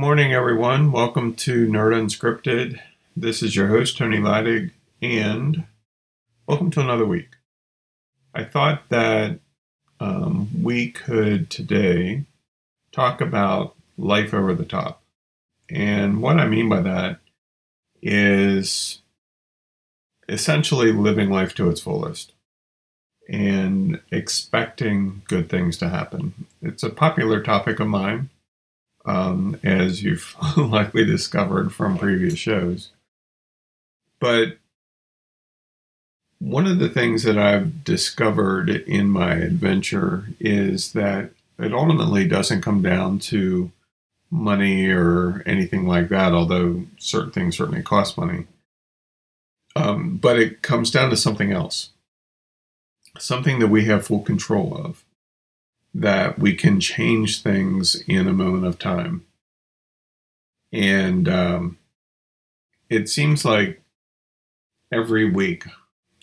morning, everyone. Welcome to Nerd Unscripted. This is your host, Tony Laidig, and welcome to another week. I thought that um, we could today talk about life over the top. And what I mean by that is essentially living life to its fullest and expecting good things to happen. It's a popular topic of mine um, as you've likely discovered from previous shows. But one of the things that I've discovered in my adventure is that it ultimately doesn't come down to money or anything like that, although certain things certainly cost money. Um, but it comes down to something else, something that we have full control of that we can change things in a moment of time. And um, it seems like every week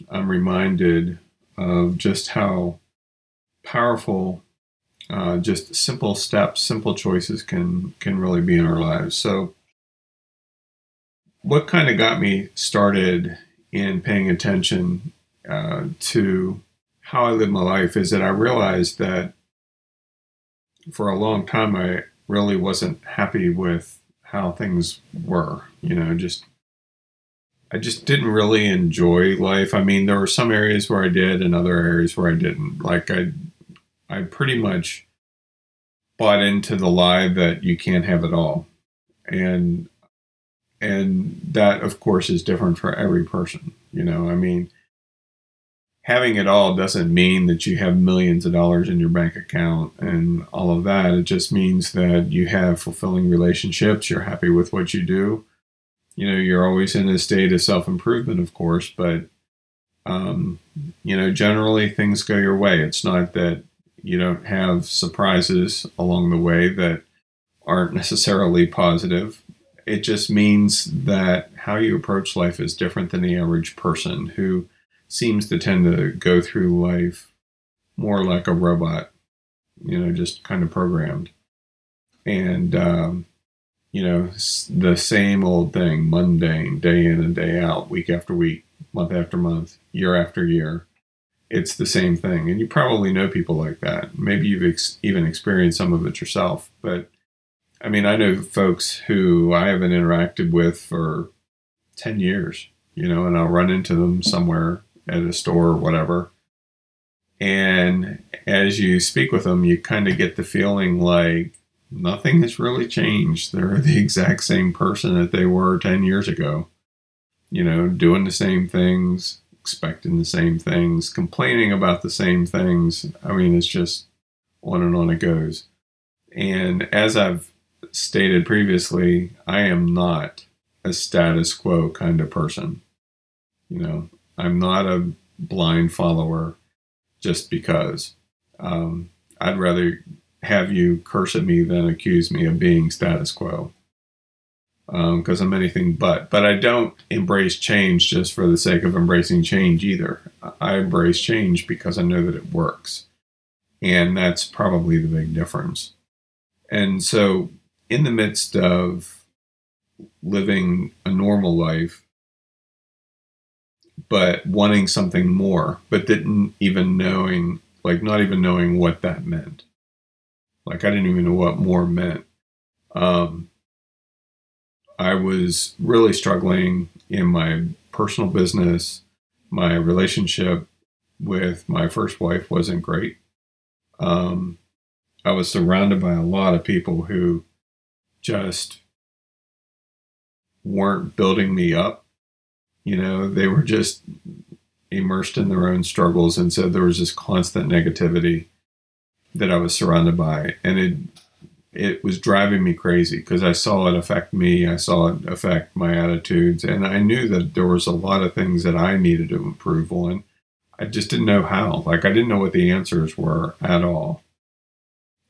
I'm reminded of just how powerful uh, just simple steps, simple choices can can really be in our lives. So, what kind of got me started in paying attention uh, to how I live my life is that I realized that for a long time, I really wasn't happy with how things were. You know, just I just didn't really enjoy life. I mean, there were some areas where I did, and other areas where I didn't. Like I, I pretty much bought into the lie that you can't have it all, and and that of course is different for every person. You know, I mean, having it all doesn't mean that you have millions of dollars in your bank account and all of that. It just means that you have fulfilling relationships, you're happy with what you do. You know, you're always in a state of self improvement, of course, but, um, you know, generally things go your way. It's not that you don't have surprises along the way that aren't necessarily positive. It just means that how you approach life is different than the average person who seems to tend to go through life more like a robot, you know, just kind of programmed. And, um, you know, the same old thing, mundane, day in and day out, week after week, month after month, year after year. It's the same thing. And you probably know people like that. Maybe you've ex- even experienced some of it yourself. But I mean, I know folks who I haven't interacted with for 10 years, you know, and I'll run into them somewhere at a store or whatever. And as you speak with them, you kind of get the feeling like nothing has really changed. They're the exact same person that they were 10 years ago. You know, doing the same things, expecting the same things, complaining about the same things. I mean, it's just on and on it goes. And as I've stated previously, I am not a status quo kind of person. You know, I'm not a blind follower just because. Um, I'd rather have you curse at me than accuse me of being status quo because um, I'm anything but. But I don't embrace change just for the sake of embracing change either. I embrace change because I know that it works. And that's probably the big difference. And so, in the midst of living a normal life, but wanting something more, but didn't even knowing, like not even knowing what that meant. Like I didn't even know what more meant. Um, I was really struggling in my personal business. My relationship with my first wife wasn't great. Um, I was surrounded by a lot of people who just weren't building me up you know, they were just immersed in their own struggles. And so there was this constant negativity that I was surrounded by. And it, it was driving me crazy because I saw it affect me. I saw it affect my attitudes. And I knew that there was a lot of things that I needed to improve on. I just didn't know how. Like, I didn't know what the answers were at all.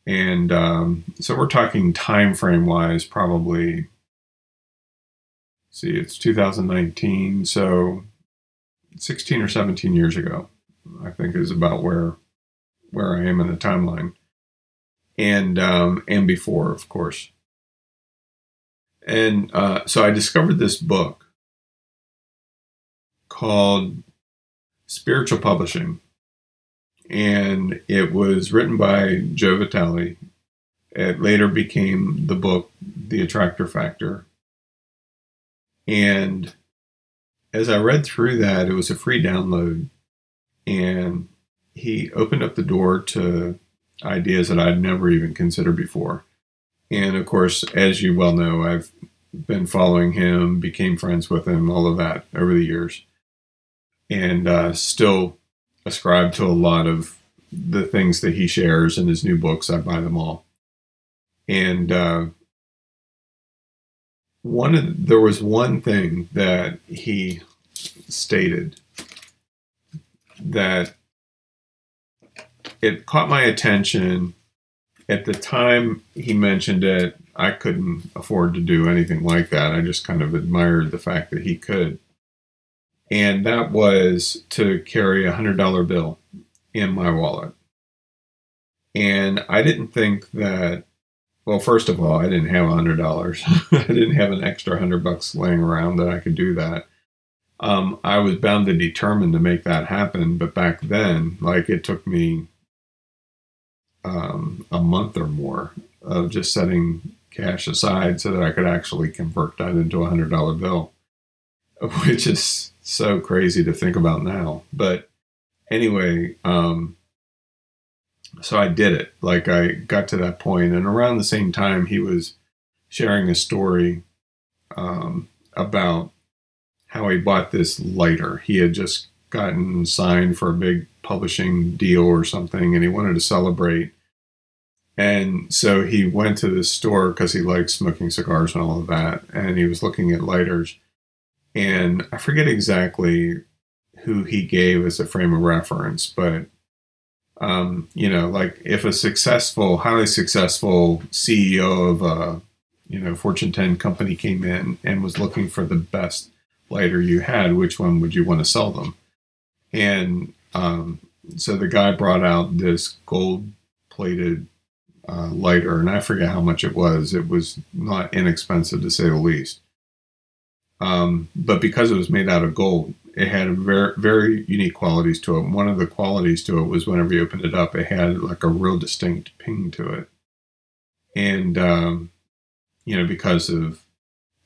And um, so we're talking time frame wise, probably see, it's 2019, so 16 or 17 years ago, I think is about where where I am in the timeline, and um, and before, of course. And uh, so I discovered this book called Spiritual Publishing. And it was written by Joe Vitale. It later became the book, The Attractor Factor. And as I read through that, it was a free download. And he opened up the door to ideas that I'd never even considered before. And of course, as you well know, I've been following him, became friends with him, all of that over the years, and uh, still ascribe to a lot of the things that he shares in his new books. I buy them all. And uh, one of there was one thing that he stated that it caught my attention at the time he mentioned it. I couldn't afford to do anything like that. I just kind of admired the fact that he could. And that was to carry a hundred dollar bill in my wallet. And I didn't think that well, first of all, I didn't have a hundred dollars. I didn't have an extra hundred bucks laying around that I could do that. Um, I was bound and determined to make that happen, but back then, like it took me um, a month or more of just setting cash aside so that I could actually convert that into a hundred dollar bill, which is so crazy to think about now. But anyway, um, so I did it. Like I got to that point, and around the same time, he was sharing a story um, about how he bought this lighter. He had just gotten signed for a big publishing deal or something, and he wanted to celebrate. And so he went to this store because he liked smoking cigars and all of that. And he was looking at lighters. And I forget exactly who he gave as a frame of reference, but um, you know, like if a successful, highly successful CEO of a you know Fortune 10 company came in and was looking for the best lighter you had, which one would you want to sell them? And um, so the guy brought out this gold plated uh, lighter, and I forget how much it was. It was not inexpensive to say the least. Um, but because it was made out of gold, it had very very unique qualities to it. One of the qualities to it was whenever you opened it up, it had like a real distinct ping to it, and um, you know because of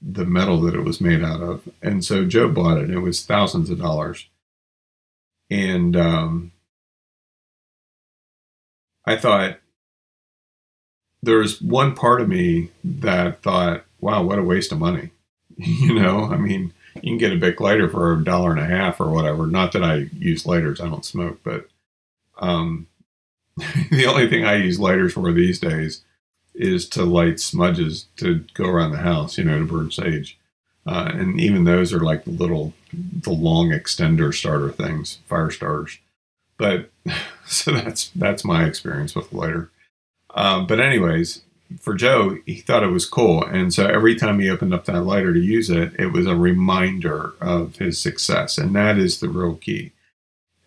the metal that it was made out of. And so Joe bought it. It was thousands of dollars, and um, I thought there's one part of me that thought, wow, what a waste of money. you know, I mean, you can get a big lighter for a dollar and a half or whatever. Not that I use lighters, I don't smoke, but um, the only thing I use lighters for these days is to light smudges to go around the house, you know, to burn sage. Uh, and even those are like the little, the long extender starter things, fire starters. But so that's that's my experience with lighter. Um, but anyways, for Joe, he thought it was cool, and so every time he opened up that lighter to use it, it was a reminder of his success, and that is the real key.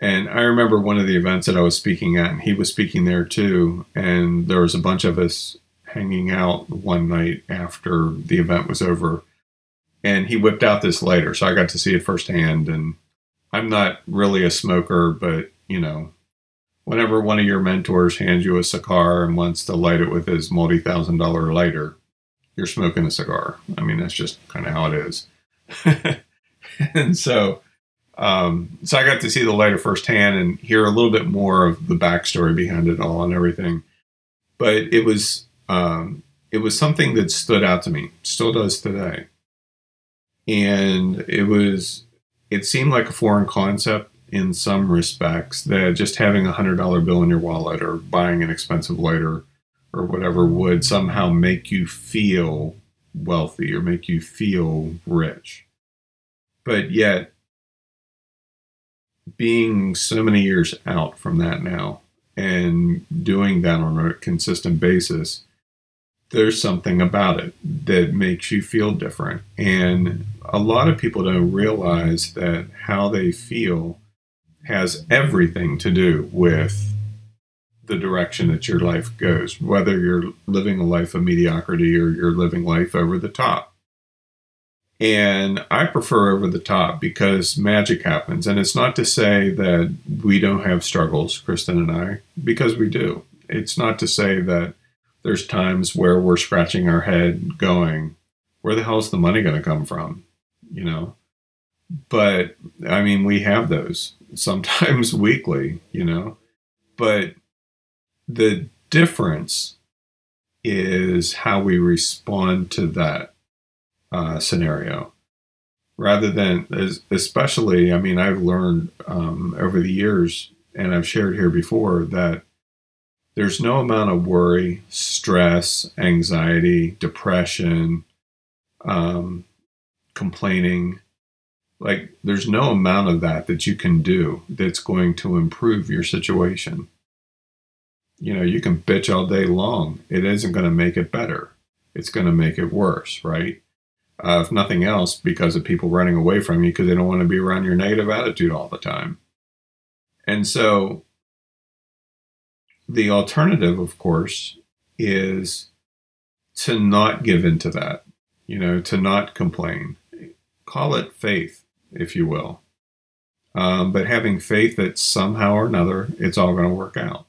And I remember one of the events that I was speaking at, and he was speaking there too, and there was a bunch of us hanging out one night after the event was over, and he whipped out this lighter, so I got to see it firsthand. And I'm not really a smoker, but you know, whenever one of your mentors hands you a cigar and wants to light it with his multi thousand dollar lighter, you're smoking a cigar. I mean, that's just kind of how it is. and so, um, so I got to see the lighter firsthand and hear a little bit more of the backstory behind it all and everything. But it was um, it was something that stood out to me, still does today. And it was it seemed like a foreign concept in some respects that just having a hundred dollar bill in your wallet or buying an expensive lighter or whatever would somehow make you feel wealthy or make you feel rich. But yet, being so many years out from that now and doing that on a consistent basis, there's something about it that makes you feel different. And a lot of people don't realize that how they feel has everything to do with the direction that your life goes, whether you're living a life of mediocrity or you're living life over the top. And I prefer over the top because magic happens. And it's not to say that we don't have struggles, Kristen and I, because we do. It's not to say that there's times where we're scratching our head going, where the hell's the money going to come from? You know? But I mean, we have those sometimes weekly, you know? But the difference is how we respond to that uh, scenario rather than especially i mean i've learned um, over the years and i've shared here before that there's no amount of worry stress anxiety depression um, complaining like there's no amount of that that you can do that's going to improve your situation. You know you can bitch all day long. It isn't going to make it better. It's going to make it worse right? Uh, if nothing else, because of people running away from you because they don't want to be around your negative attitude all the time. And so the alternative, of course, is to not give into that, you know, to not complain. Call it faith, if you will. Um, but having faith that somehow or another it's all going to work out.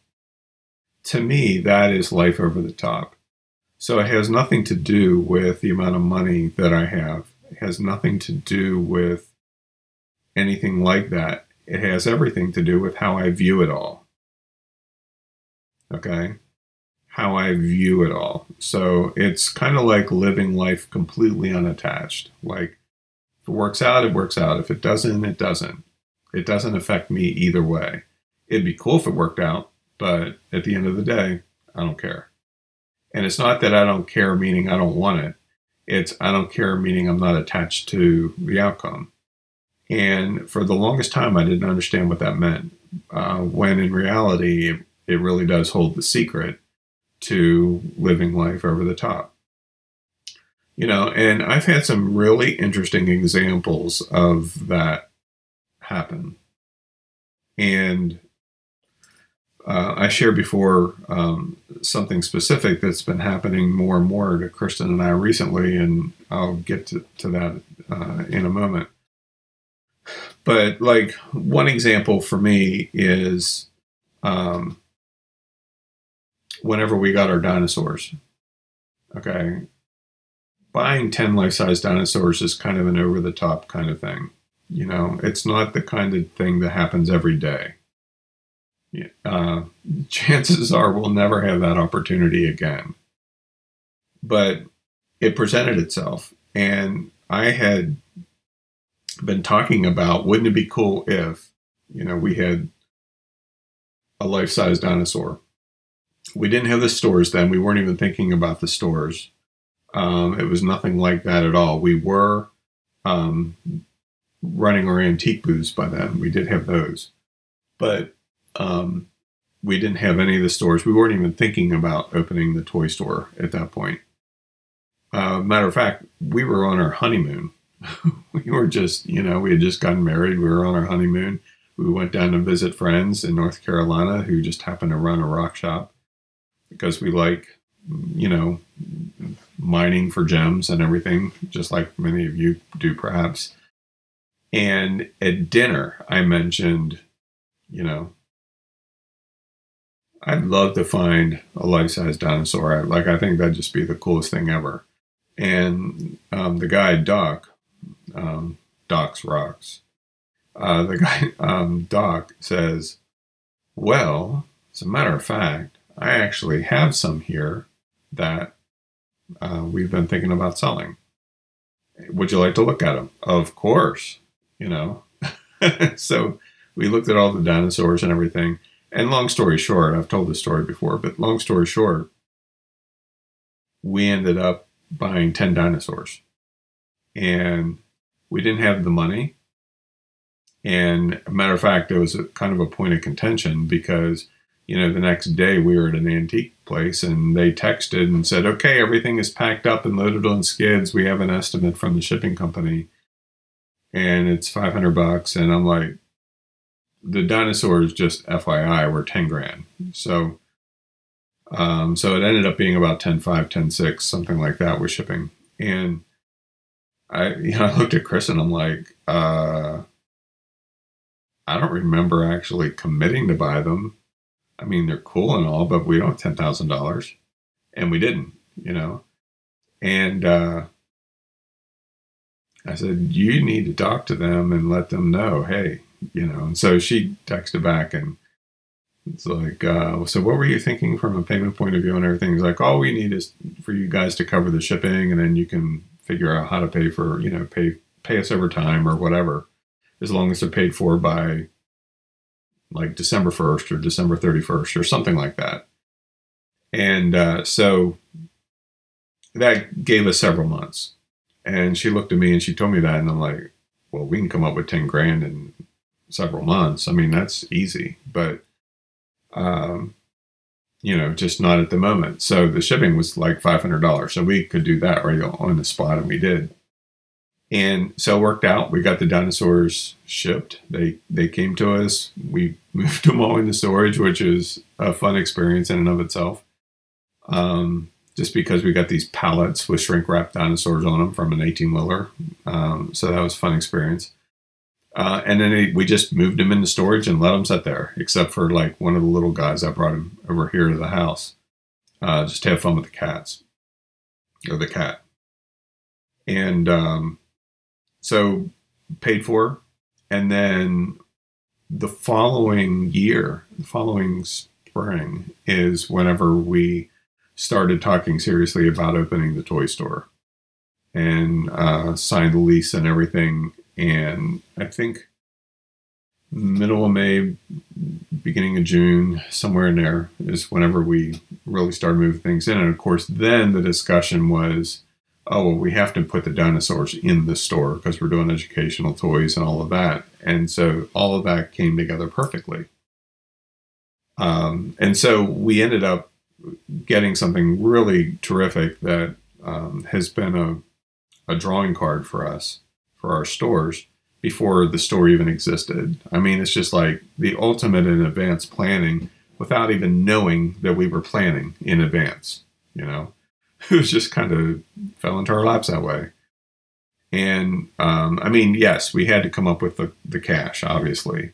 To me, that is life over the top. So it has nothing to do with the amount of money that I have. It has nothing to do with anything like that. It has everything to do with how I view it all. Okay? How I view it all. So it's kind of like living life completely unattached. Like, if it works out, it works out. If it doesn't, it doesn't. It doesn't affect me either way. It'd be cool if it worked out, but at the end of the day, I don't care. And it's not that I don't care, meaning I don't want it. It's I don't care, meaning I'm not attached to the outcome. And for the longest time, I didn't understand what that meant. Uh, when in reality, it, it really does hold the secret to living life over the top. You know, and I've had some really interesting examples of that happen. And uh, I shared before um, something specific that's been happening more and more to Kristen and I recently, and I'll get to, to that uh, in a moment. But, like, one example for me is um, whenever we got our dinosaurs. Okay. Buying 10 life size dinosaurs is kind of an over the top kind of thing. You know, it's not the kind of thing that happens every day uh, chances are we'll never have that opportunity again. But it presented itself, and I had been talking about wouldn't it be cool if, you know, we had a life size dinosaur. We didn't have the stores then. We weren't even thinking about the stores. Um, it was nothing like that at all. We were um, running our antique booths by then. We did have those. But um, we didn't have any of the stores. We weren't even thinking about opening the toy store at that point. Uh, matter of fact, we were on our honeymoon. we were just, you know, we had just gotten married. We were on our honeymoon. We went down to visit friends in North Carolina who just happened to run a rock shop because we like, you know, mining for gems and everything, just like many of you do, perhaps. And at dinner, I mentioned, you know, I'd love to find a life-size dinosaur. Like I think that'd just be the coolest thing ever. And um, the guy Doc, um, Doc's Rocks, uh, the guy um, Doc says, "Well, as a matter of fact, I actually have some here that uh, we've been thinking about selling. Would you like to look at them?" Of course, you know. so we looked at all the dinosaurs and everything and long story short, I've told this story before, but long story short, we ended up buying 10 dinosaurs. And we didn't have the money. And matter of fact, it was a, kind of a point of contention because, you know, the next day we were at an antique place and they texted and said, okay, everything is packed up and loaded on skids. We have an estimate from the shipping company and it's 500 bucks. And I'm like, the dinosaurs just FYI were 10 grand. So um, so it ended up being about 10 5, 10 6, something like that with shipping. And I you know I looked at Chris and I'm like, uh, I don't remember actually committing to buy them. I mean, they're cool and all, but we don't have ten thousand dollars, and we didn't, you know. And uh, I said, you need to talk to them and let them know, hey, you know. And so she texted back and it's like, uh, so what were you thinking from a payment point of view and everything? It's like, all we need is for you guys to cover the shipping, and then you can figure out how to pay for, you know, pay pay us over time or whatever, as long as they're paid for by like December first or December thirty first or something like that. And uh, so that gave us several months. And she looked at me and she told me that, and I'm like, well, we can come up with ten grand in several months. I mean, that's easy, but um, you know, just not at the moment. So the shipping was like five hundred dollars. So we could do that right on the spot, and we did. And so it worked out. We got the dinosaurs shipped. They they came to us. We moved them all into storage, which is a fun experience in and of itself. Um, just because we got these pallets with shrink wrap dinosaurs on them from an 18 wheeler. Um, so that was a fun experience. Uh, and then they, we just moved him into storage and let them sit there, except for like one of the little guys I brought him over here to the house, uh, just to have fun with the cats or the cat. And um, so paid for. And then the following year, the following spring, is whenever we started talking seriously about opening the toy store and uh, signed the lease and everything and I think middle of May, beginning of June, somewhere in there is whenever we really started moving things in. And of course, then the discussion was, oh, well, we have to put the dinosaurs in the store because we're doing educational toys and all of that. And so all of that came together perfectly. Um, and so we ended up getting something really terrific that um, has been a, a drawing card for us for our stores before the store even existed. I mean, it's just like the ultimate in advance planning without even knowing that we were planning in advance, you know? It was just kind of fell into our laps that way. And um, I mean, yes, we had to come up with the, the cash, obviously,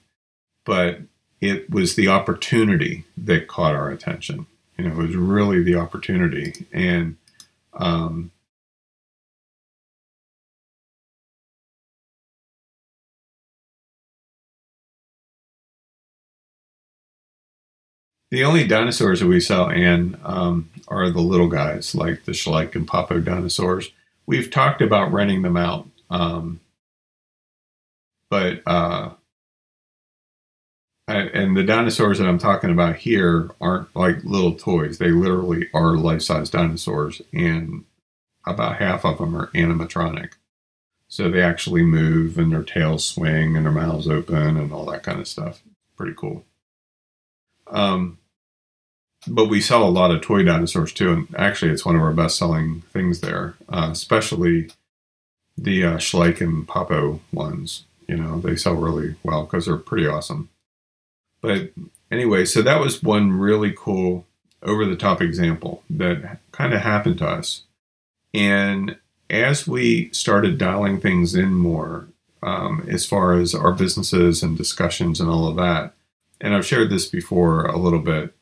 but it was the opportunity that caught our attention. You know, it was really the opportunity. And um, The only dinosaurs that we saw, Anne, um, are the little guys, like the Schleich and Papo dinosaurs. We've talked about renting them out, um, but uh, I, and the dinosaurs that I'm talking about here aren't like little toys. They literally are life-size dinosaurs, and about half of them are animatronic. So they actually move, and their tails swing, and their mouths open, and all that kind of stuff. Pretty cool. Um, but we sell a lot of toy dinosaurs too, and actually, it's one of our best-selling things there, uh, especially the uh, Schleich and Papo ones. You know, they sell really well because they're pretty awesome. But anyway, so that was one really cool over-the-top example that kind of happened to us, and as we started dialing things in more, um, as far as our businesses and discussions and all of that, and I've shared this before a little bit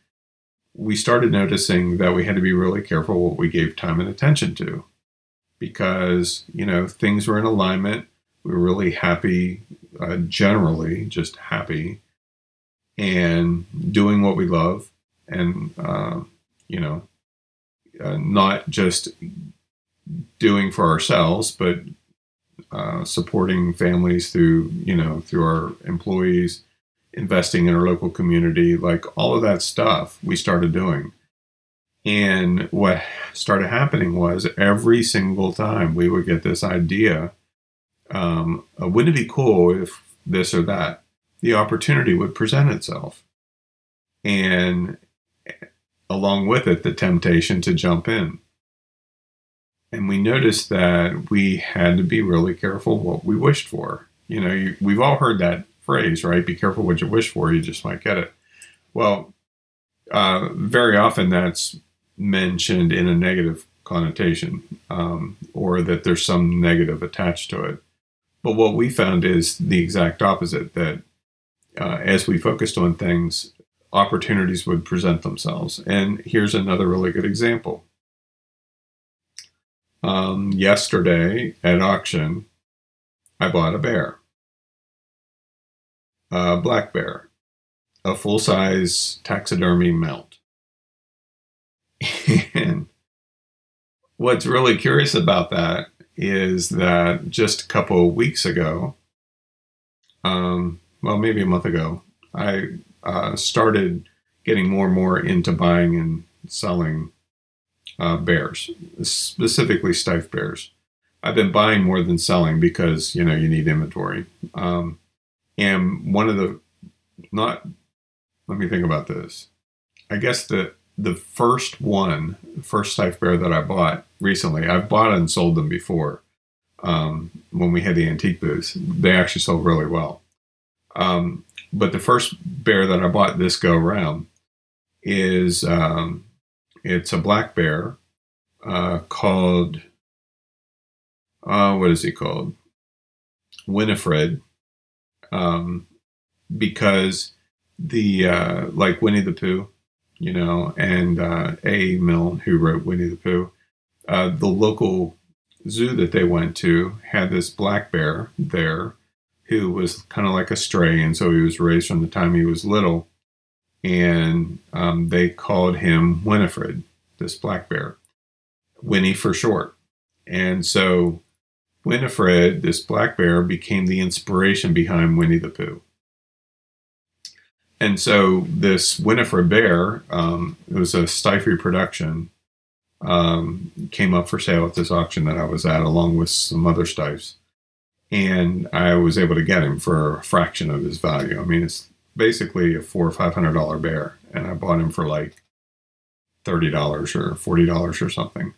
we started noticing that we had to be really careful what we gave time and attention to because, you know, things were in alignment. We were really happy, uh, generally, just happy and doing what we love and, uh, you know, uh, not just doing for ourselves, but uh, supporting families through, you know, through our employees investing in our local community, like all of that stuff we started doing. And what started happening was every single time we would get this idea, um, wouldn't it be cool if this or that? The opportunity would present itself. And along with it, the temptation to jump in. And we noticed that we had to be really careful what we wished for. You know, you, we've all heard that phrase, right? Be careful what you wish for, you just might get it. Well, uh, very often that's mentioned in a negative connotation um, or that there's some negative attached to it. But what we found is the exact opposite that uh, as we focused on things, opportunities would present themselves. And here's another really good example. Um, yesterday at auction, I bought a bear, a black bear, a full size taxidermy mount. and what's really curious about that is that just a couple of weeks ago, um, well, maybe a month ago, I uh, started getting more and more into buying and selling uh, bears, specifically Steiff bears. I've been buying more than selling because you know you need inventory. Um, and one of the not let me think about this. I guess the the first one, first Steiff bear that I bought recently, I've bought and sold them before. Um, when we had the antique booth, they actually sold really well. Um, but the first bear that I bought this go around is um, it's a black bear uh, called uh, what is he called? Winifred, um, because the uh, like Winnie the Pooh, you know, and uh, A. Milne, who wrote Winnie the Pooh, uh, the local zoo that they went to had this black bear there who was kind of like a stray, and so he was raised from the time he was little, and um, they called him Winifred, this black bear, Winnie for short, and so Winifred, this black bear, became the inspiration behind Winnie the Pooh. And so this Winifred bear, um, it was a Steiff reproduction, um, came up for sale at this auction that I was at, along with some other Steiffs and I was able to get him for a fraction of his value. I mean, it's basically a four or five hundred dollar bear, and I bought him for like thirty dollars or forty dollars or something.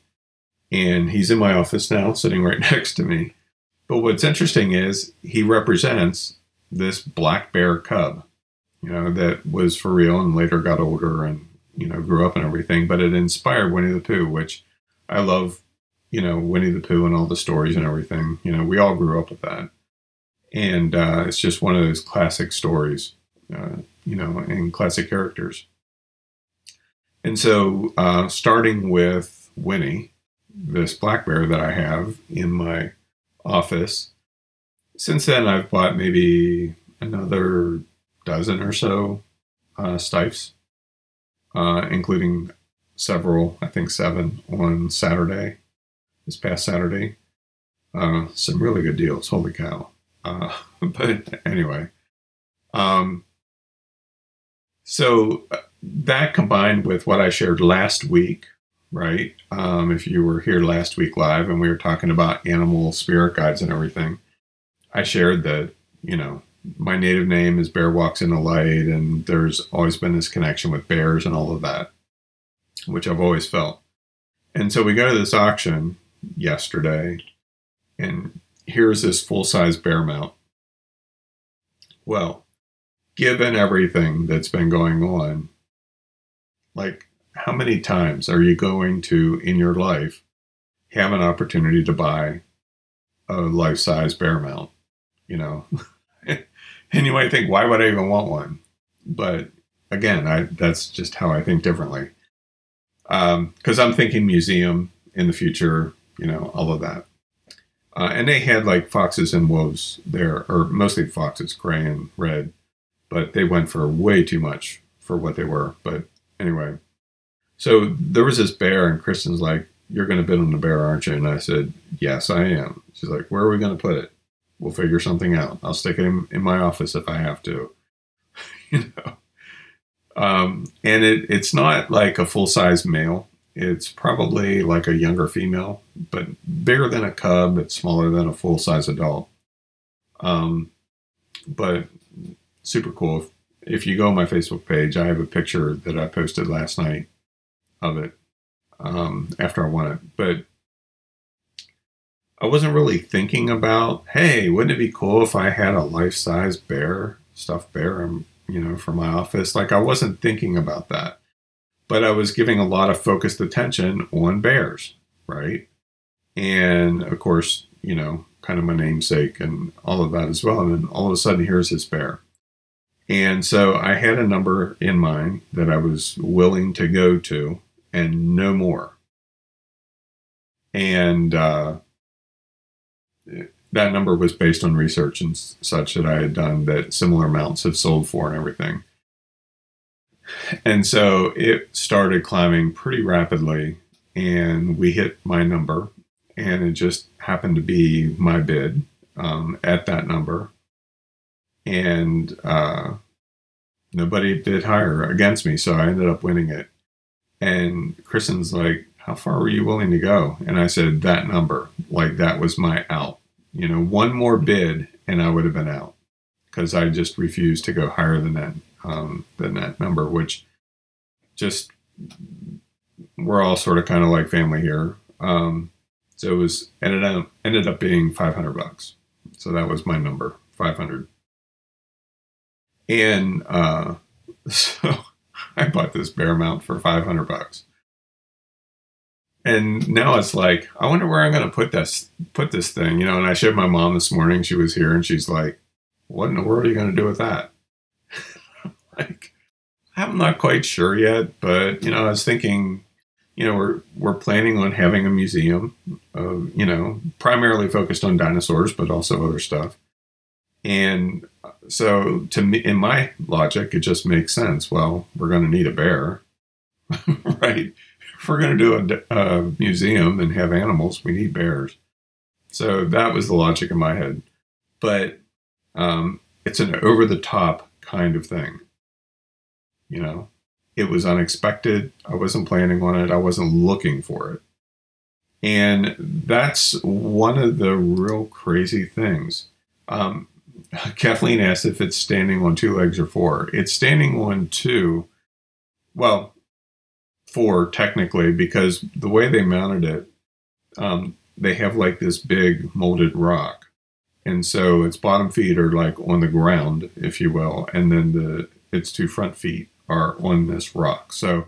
And he's in my office now, sitting right next to me. But what's interesting is he represents this black bear cub, you know, that was for real and later got older and you know grew up and everything. But it inspired Winnie the Pooh, which I love you know, Winnie the Pooh and all the stories and everything. You know, we all grew up with that. And uh, it's just one of those classic stories, uh, you know, and classic characters. And so, uh, starting with Winnie, this black bear that I have in my office, since then I've bought maybe another dozen or so uh, Steiffs, uh, including several, I think seven on Saturday this past Saturday. Uh, some really good deals. Holy cow. Uh, but anyway, um, so uh, that combined with what I shared last week, right? Um, if you were here last week live and we were talking about animal spirit guides and everything, I shared that, you know, my native name is Bear Walks in the Light, and there's always been this connection with bears and all of that, which I've always felt. And so we go to this auction, yesterday, and here's this full size bear mount. Well, given everything that's been going on, like how many times are you going to in your life have an opportunity to buy a life size bear mount? You know, and you might think, why would I even want one? But again, I that's just how I think differently. Because um, I'm thinking museum in the future, you know, all of that. Uh, and they had like foxes and wolves there, or mostly foxes, gray and red, but they went for way too much for what they were. But anyway, so there was this bear, and Kristen's like, You're going to bid on the bear, aren't you? And I said, Yes, I am. She's like, Where are we going to put it? We'll figure something out. I'll stick it in, in my office if I have to. you know? Um, and it, it's not like a full size male it's probably like a younger female, but bigger than a cub. It's smaller than a full size adult. Um, but super cool. If, if you go on my Facebook page, I have a picture that I posted last night of it um, after I won it. But I wasn't really thinking about, hey, wouldn't it be cool if I had a life size bear, stuffed bear, um, you know, for my office? Like I wasn't thinking about that but I was giving a lot of focused attention on bears, right? and of course, you know, kind of my namesake and all of that as well. And then all of a sudden, here's this bear. And so I had a number in mind that I was willing to go to and no more. And uh, that number was based on research and such that I had done that similar amounts have sold for and everything. And so it started climbing pretty rapidly, and we hit my number, and it just happened to be my bid um, at that number. And uh, nobody bid higher against me, so I ended up winning it. And Kristen's like, How far were you willing to go? And I said, That number. Like, that was my out. You know, one more bid, and I would have been out because I just refused to go higher than that um, than that number, which just we're all sort of kind of like family here. Um, so it was ended up ended up being 500 bucks. So that was my number, 500. And uh, so I bought this bear mount for 500 bucks. And now it's like, I wonder where I'm going to put this put this thing, you know. And I showed my mom this morning. She was here, and she's like, "What in the world are you going to do with that?" like, I'm not quite sure yet, but you know, I was thinking, you know, we're we're planning on having a museum, of, you know, primarily focused on dinosaurs, but also other stuff. And so, to me, in my logic, it just makes sense. Well, we're going to need a bear, right? If we're going to do a, a museum and have animals, we need bears. So that was the logic in my head. But um, it's an over the top kind of thing. You know, it was unexpected. I wasn't planning on it. I wasn't looking for it. And that's one of the real crazy things. Um, Kathleen asked if it's standing on two legs or four. It's standing on two, well, four technically, because the way they mounted it, um, they have like this big molded rock. And so its bottom feet are like on the ground, if you will, and then the its two front feet are on this rock. So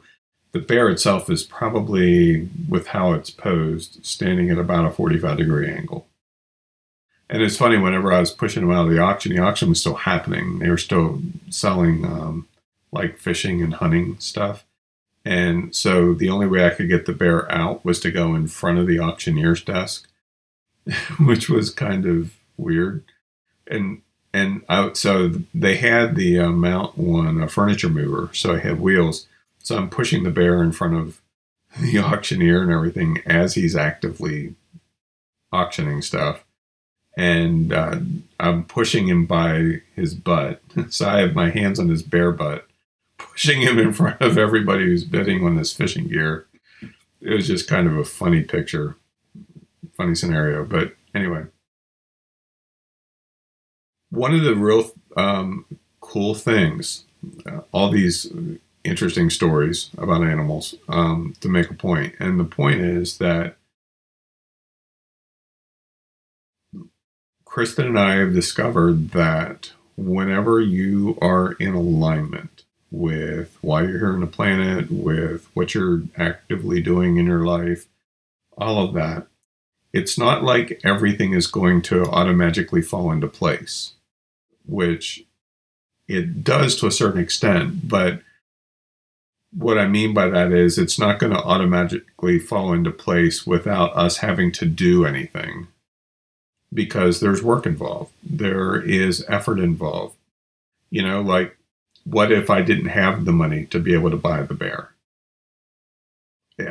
the bear itself is probably, with how it's posed, standing at about a 45 degree angle. And it's funny, whenever I was pushing them out of the auction, the auction was still happening. They were still selling um, like fishing and hunting stuff. And so the only way I could get the bear out was to go in front of the auctioneer's desk, which was kind of weird. And and I, so they had the uh, mount one a furniture mover, so I had wheels. So I'm pushing the bear in front of the auctioneer and everything as he's actively auctioning stuff, and uh, I'm pushing him by his butt. So I have my hands on his bare butt, pushing him in front of everybody who's bidding on this fishing gear. It was just kind of a funny picture, funny scenario. But anyway, one of the real um, cool things, uh, all these interesting stories about animals um, to make a point. And the point is that Kristen and I have discovered that whenever you are in alignment with why you're here on the planet, with what you're actively doing in your life, all of that, it's not like everything is going to automatically fall into place which it does to a certain extent, but what I mean by that is it's not going to automatically fall into place without us having to do anything because there's work involved, there is effort involved. You know, like what if I didn't have the money to be able to buy the bear?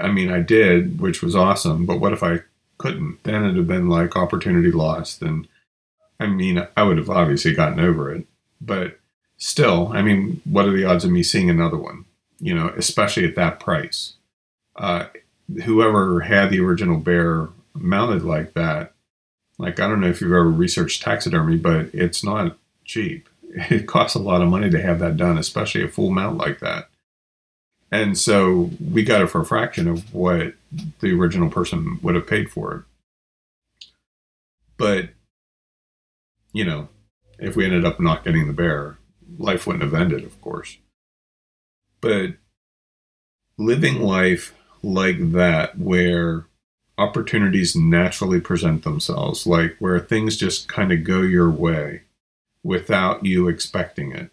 I mean, I did, which was awesome, but what if I couldn't? Then it'd have been like opportunity lost and I mean, I would have obviously gotten over it, but still, I mean, what are the odds of me seeing another one? You know, especially at that price. Uh, whoever had the original bear mounted like that, like I don't know if you've ever researched taxidermy, but it's not cheap. It costs a lot of money to have that done, especially a full mount like that. And so we got it for a fraction of what the original person would have paid for it. But you know, if we ended up not getting the bear, life wouldn't have ended, of course. But living life like that, where opportunities naturally present themselves, like where things just kind of go your way without you expecting it.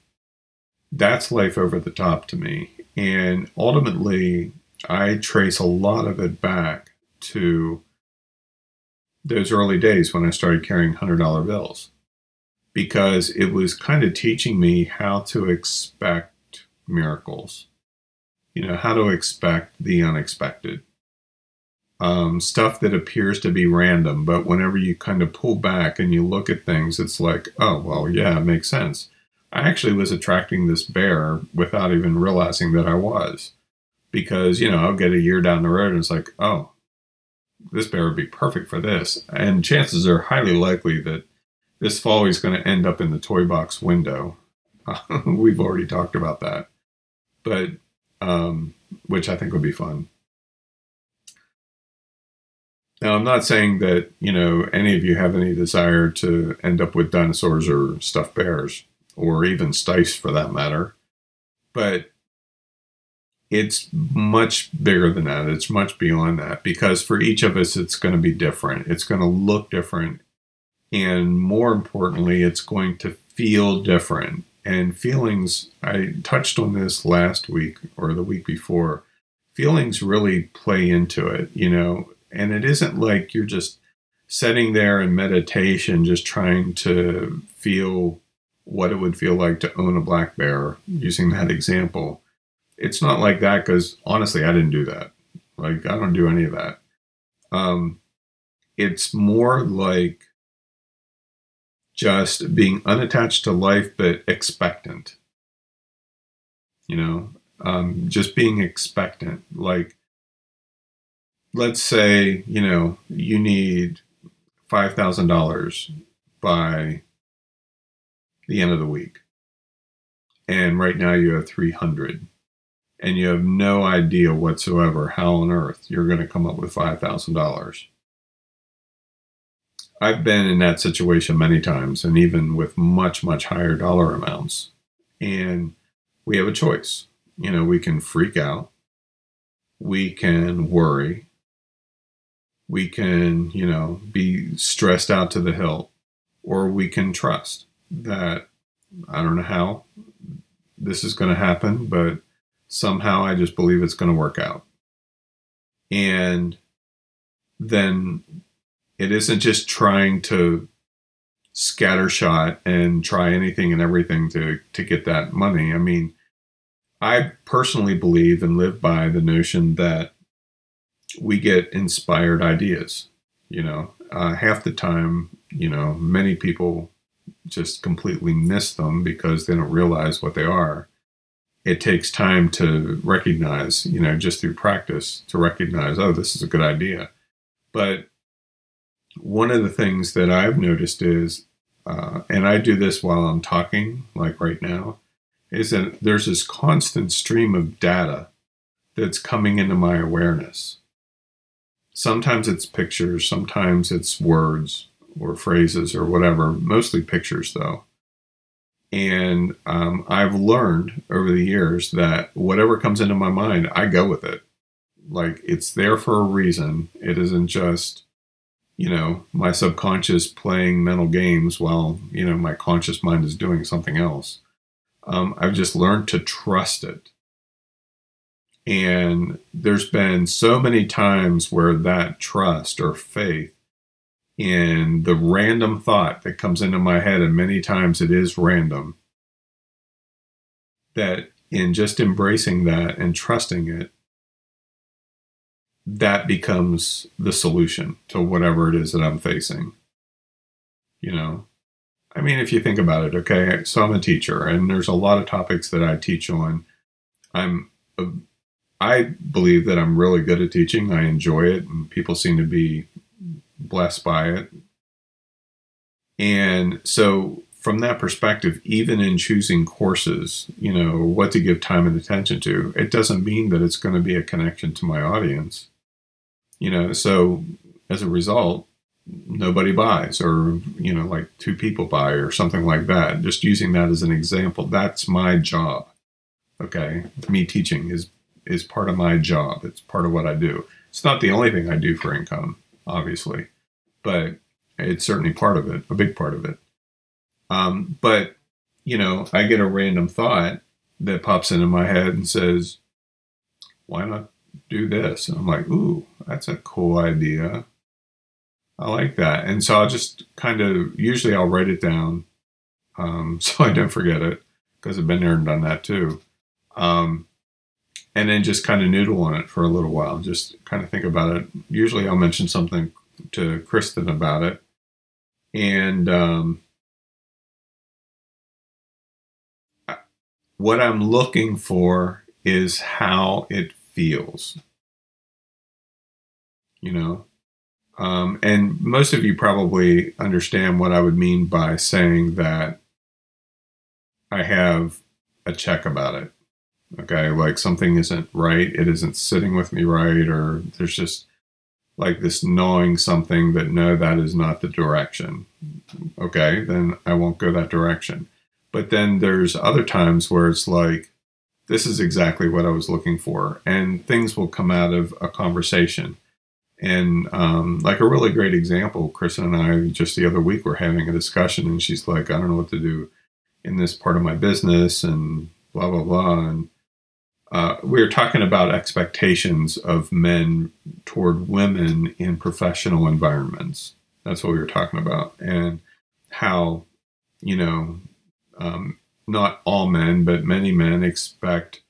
That's life over the top to me. And ultimately, I trace a lot of it back to those early days when I started carrying $100 bills because it was kind of teaching me how to expect miracles, you know, how to expect the unexpected. Um, stuff that appears to be random, but whenever you kind of pull back and you look at things, it's like, oh, well, yeah, it makes sense. I actually was attracting this bear without even realizing that I was. Because, you know, I'll get a year down the road and it's like, oh, this bear would be perfect for this. And chances are highly likely that this fall he's going to end up in the toy box window. We've already talked about that. But, um, which I think would be fun. Now, I'm not saying that, you know, any of you have any desire to end up with dinosaurs or stuffed bears, or even stice for that matter. But it's much bigger than that. It's much beyond that because for each of us, it's going to be different. It's going to look different. And more importantly, it's going to feel different. And feelings, I touched on this last week or the week before. Feelings really play into it, you know, and it isn't like you're just sitting there in meditation, just trying to feel what it would feel like to own a black bear, using that example it's not like that because honestly, I didn't do that. Like I don't do any of that. Um, it's more like just being unattached to life but expectant. You know, um, just being expectant. Like, let's say you know you need five thousand dollars by the end of the week, and right now you have three hundred and you have no idea whatsoever how on earth you're going to come up with $5,000. I've been in that situation many times and even with much, much higher dollar amounts. And we have a choice. You know, we can freak out, we can worry, we can, you know, be stressed out to the hilt, or we can trust that I don't know how this is going to happen, but somehow I just believe it's going to work out. And then it isn't just trying to scattershot and try anything and everything to to get that money. I mean, I personally believe and live by the notion that we get inspired ideas. You know, uh, half the time, you know, many people just completely miss them because they don't realize what they are it takes time to recognize, you know, just through practice to recognize, oh, this is a good idea. But one of the things that I've noticed is, uh, and I do this while I'm talking, like right now, is that there's this constant stream of data that's coming into my awareness. Sometimes it's pictures, sometimes it's words or phrases or whatever, mostly pictures though. And um, I've learned over the years that whatever comes into my mind, I go with it. Like it's there for a reason. It isn't just, you know, my subconscious playing mental games while, you know, my conscious mind is doing something else. Um, I've just learned to trust it. And there's been so many times where that trust or faith in the random thought that comes into my head, and many times it is random, that in just embracing that and trusting it, that becomes the solution to whatever it is that I'm facing. You know, I mean, if you think about it, okay, so I'm a teacher, and there's a lot of topics that I teach on. I'm, I believe that I'm really good at teaching. I enjoy it, and people seem to be blessed by it. And so, from that perspective, even in choosing courses, you know, what to give time and attention to, it doesn't mean that it's going to be a connection to my audience. You know, so as a result, nobody buys, or, you know, like two people buy, or something like that. Just using that as an example, that's my job. Okay. Me teaching is is part of my job. It's part of what I do. It's not the only thing I do for income, obviously, but it's certainly part of it, a big part of it. Um, but, you know, I get a random thought that pops into my head and says, why not do this? And I'm like, ooh, that's a cool idea. I like that. And so I'll just kind of, usually I'll write it down um, so I don't forget it because I've been there and done that too. Um, and then just kind of noodle on it for a little while, just kind of think about it. Usually I'll mention something to Kristen about it. And um, what I'm looking for is how it feels. You know, um, and most of you probably understand what I would mean by saying that I have a check about it. Okay, like something isn't right, it isn't sitting with me right, or there's just like this knowing something that no, that is not the direction. Okay, then I won't go that direction. But then there's other times where it's like, this is exactly what I was looking for, and things will come out of a conversation and um, like a really great example, Kristen and I just the other week were having a discussion, and she's like, I don't know what to do in this part of my business, and blah, blah, blah. And uh, we were talking about expectations of men toward women in professional environments. That's what we were talking about. And how, you know, um, not all men, but many men expect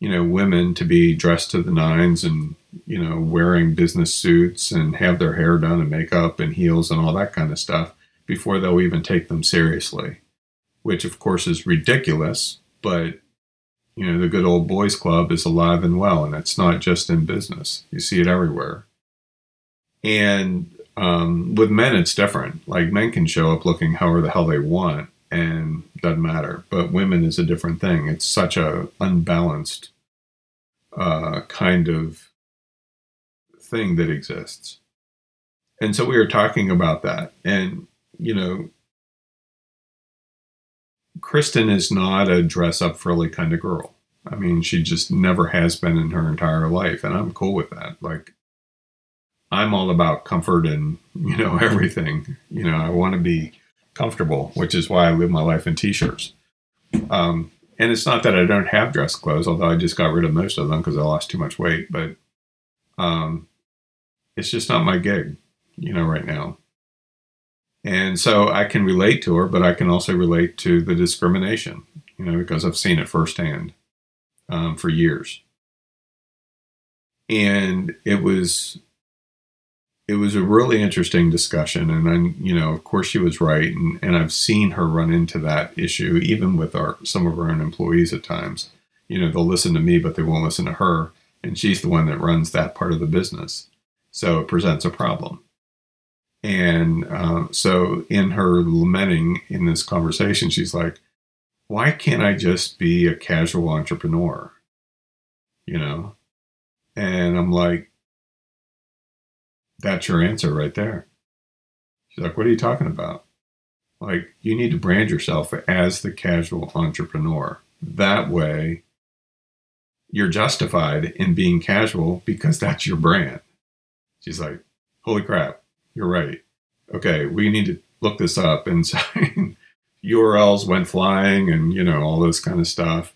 you know, women to be dressed to the nines and, you know, wearing business suits and have their hair done and makeup and heels and all that kind of stuff before they'll even take them seriously, which of course is ridiculous, but you know, the good old boys club is alive and well, and it's not just in business. You see it everywhere. And um, with men, it's different. Like men can show up looking however the hell they want, and doesn't matter. But women is a different thing. It's such a unbalanced uh, kind of thing that exists. And so we were talking about that. And, you know, Kristen is not a dress up frilly kind of girl. I mean, she just never has been in her entire life. And I'm cool with that. Like, I'm all about comfort and, you know, everything. You know, I want to be comfortable, which is why I live my life in t-shirts. Um, and it's not that I don't have dress clothes, although I just got rid of most of them because I lost too much weight. But um, it's just not my gig, you know, right now. And so I can relate to her, but I can also relate to the discrimination, you know, because I've seen it firsthand um, for years. And it was it was a really interesting discussion and then you know of course she was right and, and i've seen her run into that issue even with our some of our own employees at times. You know they'll listen to me but they won't listen to her and she's the one that runs that part of the business. So it presents a problem and uh, so in her lamenting in this conversation she's like why can't i just be a casual entrepreneur you know and i'm like that's your answer right there. She's like, What are you talking about? Like, you need to brand yourself as the casual entrepreneur. That way, you're justified in being casual because that's your brand. She's like, Holy crap, you're right. Okay, we need to look this up. And so URLs went flying and, you know, all this kind of stuff.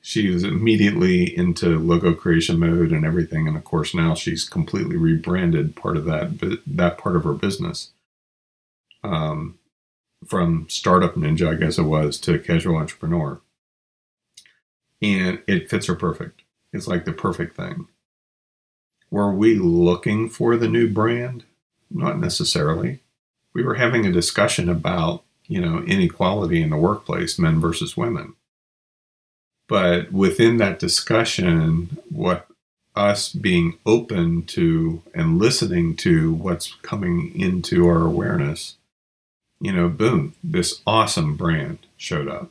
She was immediately into logo creation mode and everything and of course now she's completely rebranded part of that that part of her business. Um, from startup ninja i guess it was to casual entrepreneur. And it fits her perfect. It's like the perfect thing. Were we looking for the new brand not necessarily we were having a discussion about you know inequality in the workplace men versus women but within that discussion, what us being open to and listening to what's coming into our awareness, you know, boom, this awesome brand showed up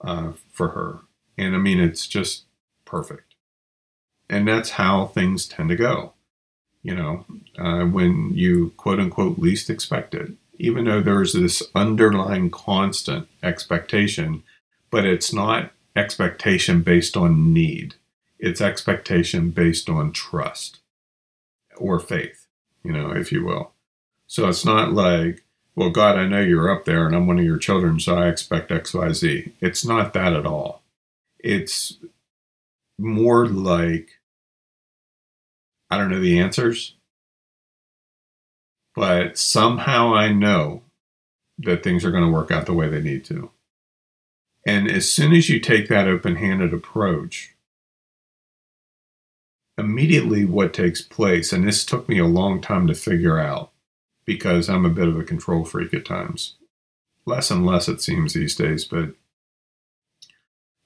uh, for her. And I mean, it's just perfect. And that's how things tend to go, you know, uh, when you quote unquote least expect it, even though there's this underlying constant expectation, but it's not expectation based on need. It's expectation based on trust or faith, you know, if you will. So it's not like, well, God, I know you're up there and I'm one of your children, so I expect XYZ. It's not that at all. It's more like, I don't know the answers, but somehow I know that things are going to work out the way they need to. And as soon as you take that open handed approach, immediately what takes place, and this took me a long time to figure out because I'm a bit of a control freak at times. Less and less, it seems, these days, but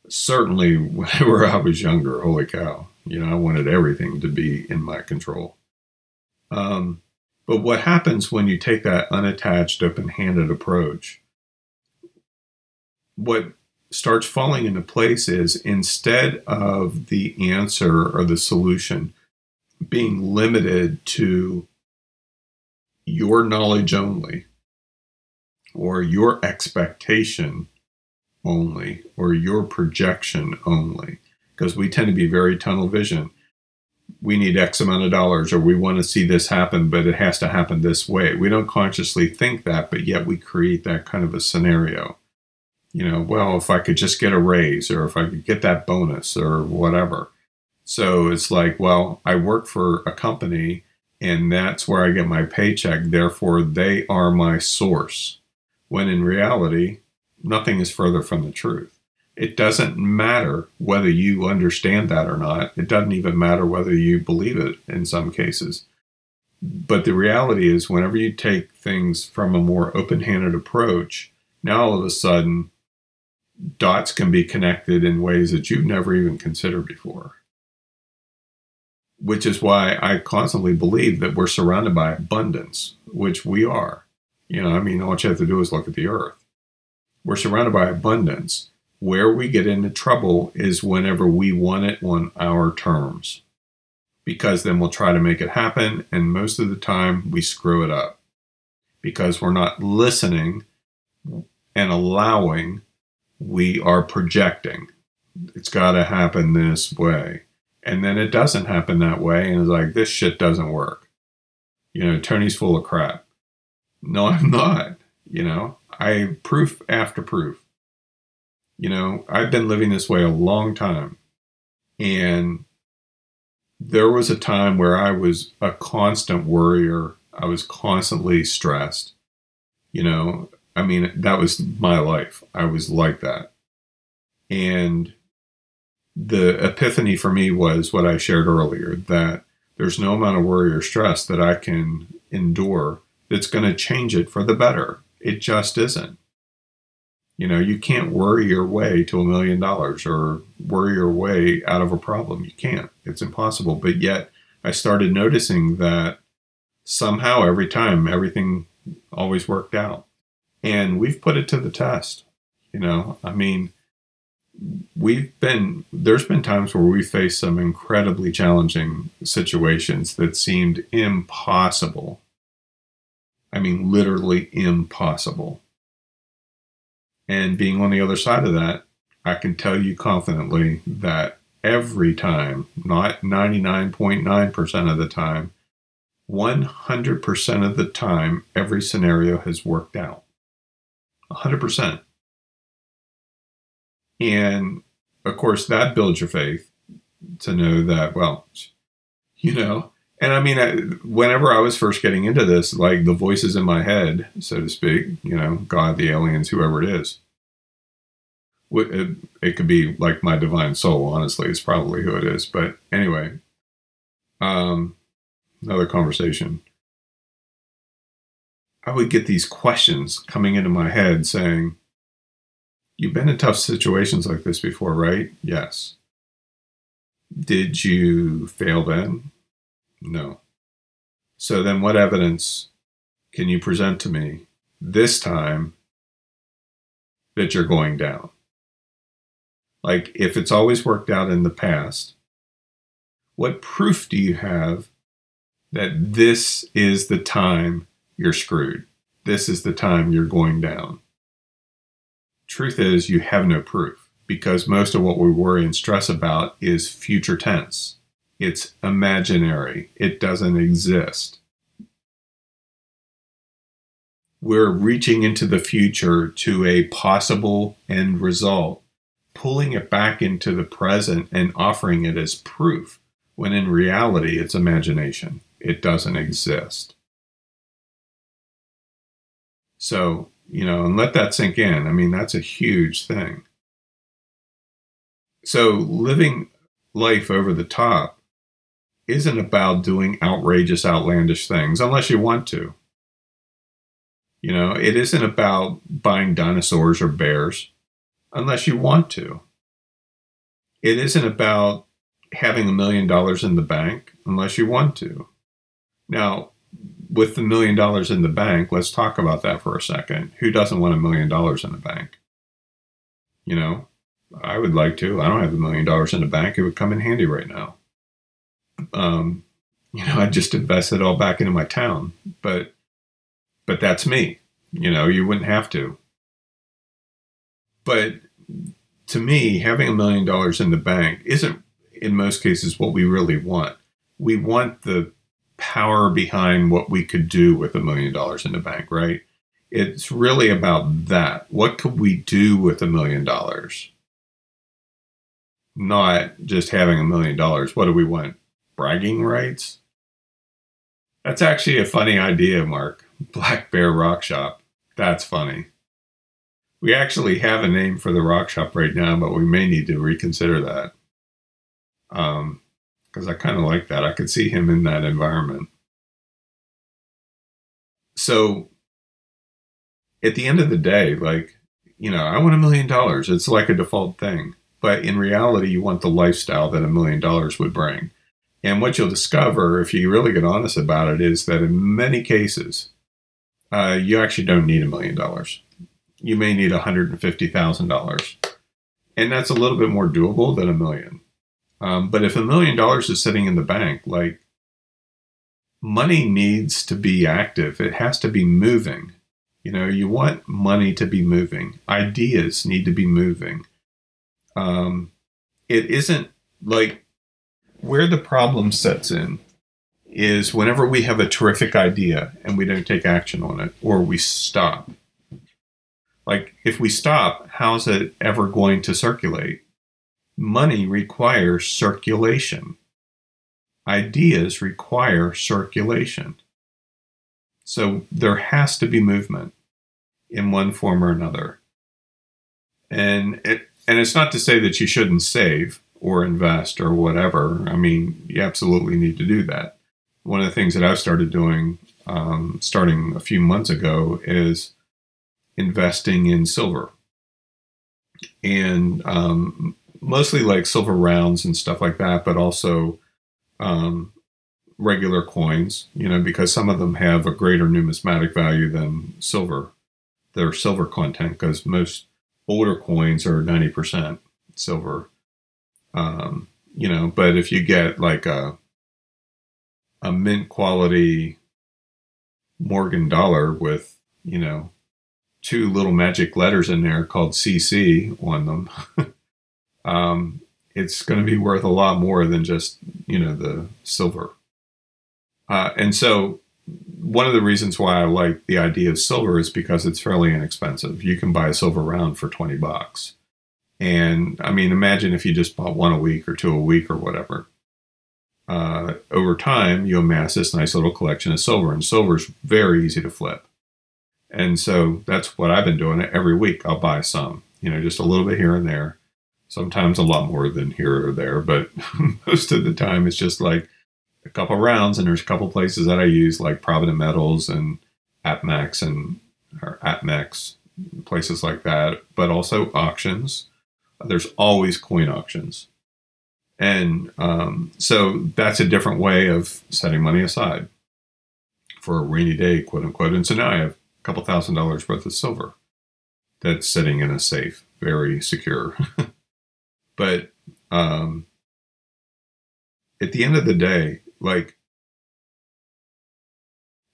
certainly whenever I was younger, holy cow, you know, I wanted everything to be in my control. Um, but what happens when you take that unattached, open handed approach? What starts falling into place is instead of the answer or the solution being limited to your knowledge only, or your expectation only, or your projection only, because we tend to be very tunnel vision we need X amount of dollars or we want to see this happen, but it has to happen this way. We don't consciously think that, but yet we create that kind of a scenario. You know, well, if I could just get a raise or if I could get that bonus or whatever. So it's like, well, I work for a company and that's where I get my paycheck. Therefore, they are my source. When in reality, nothing is further from the truth. It doesn't matter whether you understand that or not. It doesn't even matter whether you believe it in some cases. But the reality is, whenever you take things from a more open handed approach, now all of a sudden, dots can be connected in ways that you've never even considered before. Which is why I constantly believe that we're surrounded by abundance, which we are. You know, I mean, all you have to do is look at the earth. We're surrounded by abundance. Where we get into trouble is whenever we want it on our terms, because then we'll try to make it happen, and most of the time we screw it up because we're not listening and allowing, we are projecting. It's got to happen this way. And then it doesn't happen that way, and it's like, this shit doesn't work. You know, Tony's full of crap. No, I'm not. You know, I proof after proof. You know, I've been living this way a long time. And there was a time where I was a constant worrier. I was constantly stressed. You know, I mean, that was my life. I was like that. And the epiphany for me was what I shared earlier that there's no amount of worry or stress that I can endure that's going to change it for the better. It just isn't. You know, you can't worry your way to a million dollars or worry your way out of a problem. You can't. It's impossible. But yet, I started noticing that somehow every time everything always worked out. And we've put it to the test. You know, I mean, we've been, there's been times where we faced some incredibly challenging situations that seemed impossible. I mean, literally impossible. And being on the other side of that, I can tell you confidently that every time, not 99.9% of the time, 100% of the time, every scenario has worked out. 100%. And of course, that builds your faith to know that, well, you know, and I mean, I, whenever I was first getting into this, like the voices in my head, so to speak, you know, God, the aliens, whoever it is, it, it could be like my divine soul, honestly, is probably who it is. But anyway, um, another conversation. I would get these questions coming into my head saying, You've been in tough situations like this before, right? Yes. Did you fail then? No. So then, what evidence can you present to me this time that you're going down? Like, if it's always worked out in the past, what proof do you have that this is the time you're screwed? This is the time you're going down? Truth is, you have no proof. because most of what we worry and stress about is future tense. It's imaginary. It doesn't exist. We're reaching into the future to a possible end result, pulling it back into the present and offering it as proof, when in reality it's imagination. It doesn't exist. So, you know, and let that sink in. I mean, that's a huge thing. So, living life over the top isn't about doing outrageous, outlandish things unless you want to. You know, it isn't about buying dinosaurs or bears unless you want to. It isn't about having a million dollars in the bank unless you want to. Now, with the million dollars in the bank, let's talk about that for a second. Who doesn't want a million dollars in the bank? You know, I would like to. I don't have a million dollars in the bank. It would come in handy right now. Um, you know, I just invest it all back into my town. But but that's me. You know, you wouldn't have to. But to me, having a million dollars in the bank isn't in most cases what we really want. We want the power behind what we could do with a million dollars in the bank, right? It's really about that. What could we do with a million dollars? Not just having a million dollars. What do we want? Bragging rights? That's actually a funny idea, Mark. Black Bear Rock Shop. That's funny. We actually have a name for the rock shop right now, but we may need to reconsider that. Um, because I kind of like that. I could see him in that environment. So at the end of the day, like, you know, I want a million dollars. It's like a default thing. But in reality, you want the lifestyle that a million dollars would bring. And what you'll discover, if you really get honest about it, is that in many cases, uh, you actually don't need a million dollars. You may need $150,000. And that's a little bit more doable than a million. Um, but if a million dollars is sitting in the bank, like money needs to be active, it has to be moving. You know, you want money to be moving, ideas need to be moving. Um, it isn't like where the problem sets in is whenever we have a terrific idea and we don't take action on it or we stop. Like, if we stop, how's it ever going to circulate? Money requires circulation. Ideas require circulation. So there has to be movement in one form or another. And it and it's not to say that you shouldn't save or invest or whatever. I mean, you absolutely need to do that. One of the things that I've started doing um, starting a few months ago is investing in silver. And um, mostly like silver rounds and stuff like that, but also um, regular coins, you know, because some of them have a greater numismatic value than silver, their silver content, because most older coins are 90% silver. Um, you know, but if you get like a, a mint quality Morgan dollar with, you know, two little magic letters in there called CC on them, um, it's going to be worth a lot more than just you know the silver. Uh, and so one of the reasons why I like the idea of silver is because it's fairly inexpensive. You can buy a silver round for 20 bucks. And I mean, imagine if you just bought one a week or two a week or whatever. Uh, over time, you amass this nice little collection of silver, and silver is very easy to flip. And so that's what I've been doing. Every week, I'll buy some, you know, just a little bit here and there sometimes a lot more than here or there, but most of the time it's just like a couple rounds. And there's a couple places that I use, like Provident Metals and APMEX and or APMEX, places like that, but also auctions. There's always coin auctions. And um, so that's a different way of setting money aside for a rainy day, quote unquote. And so now I have a couple thousand dollars worth of silver that's sitting in a safe, very secure. But um, at the end of the day, like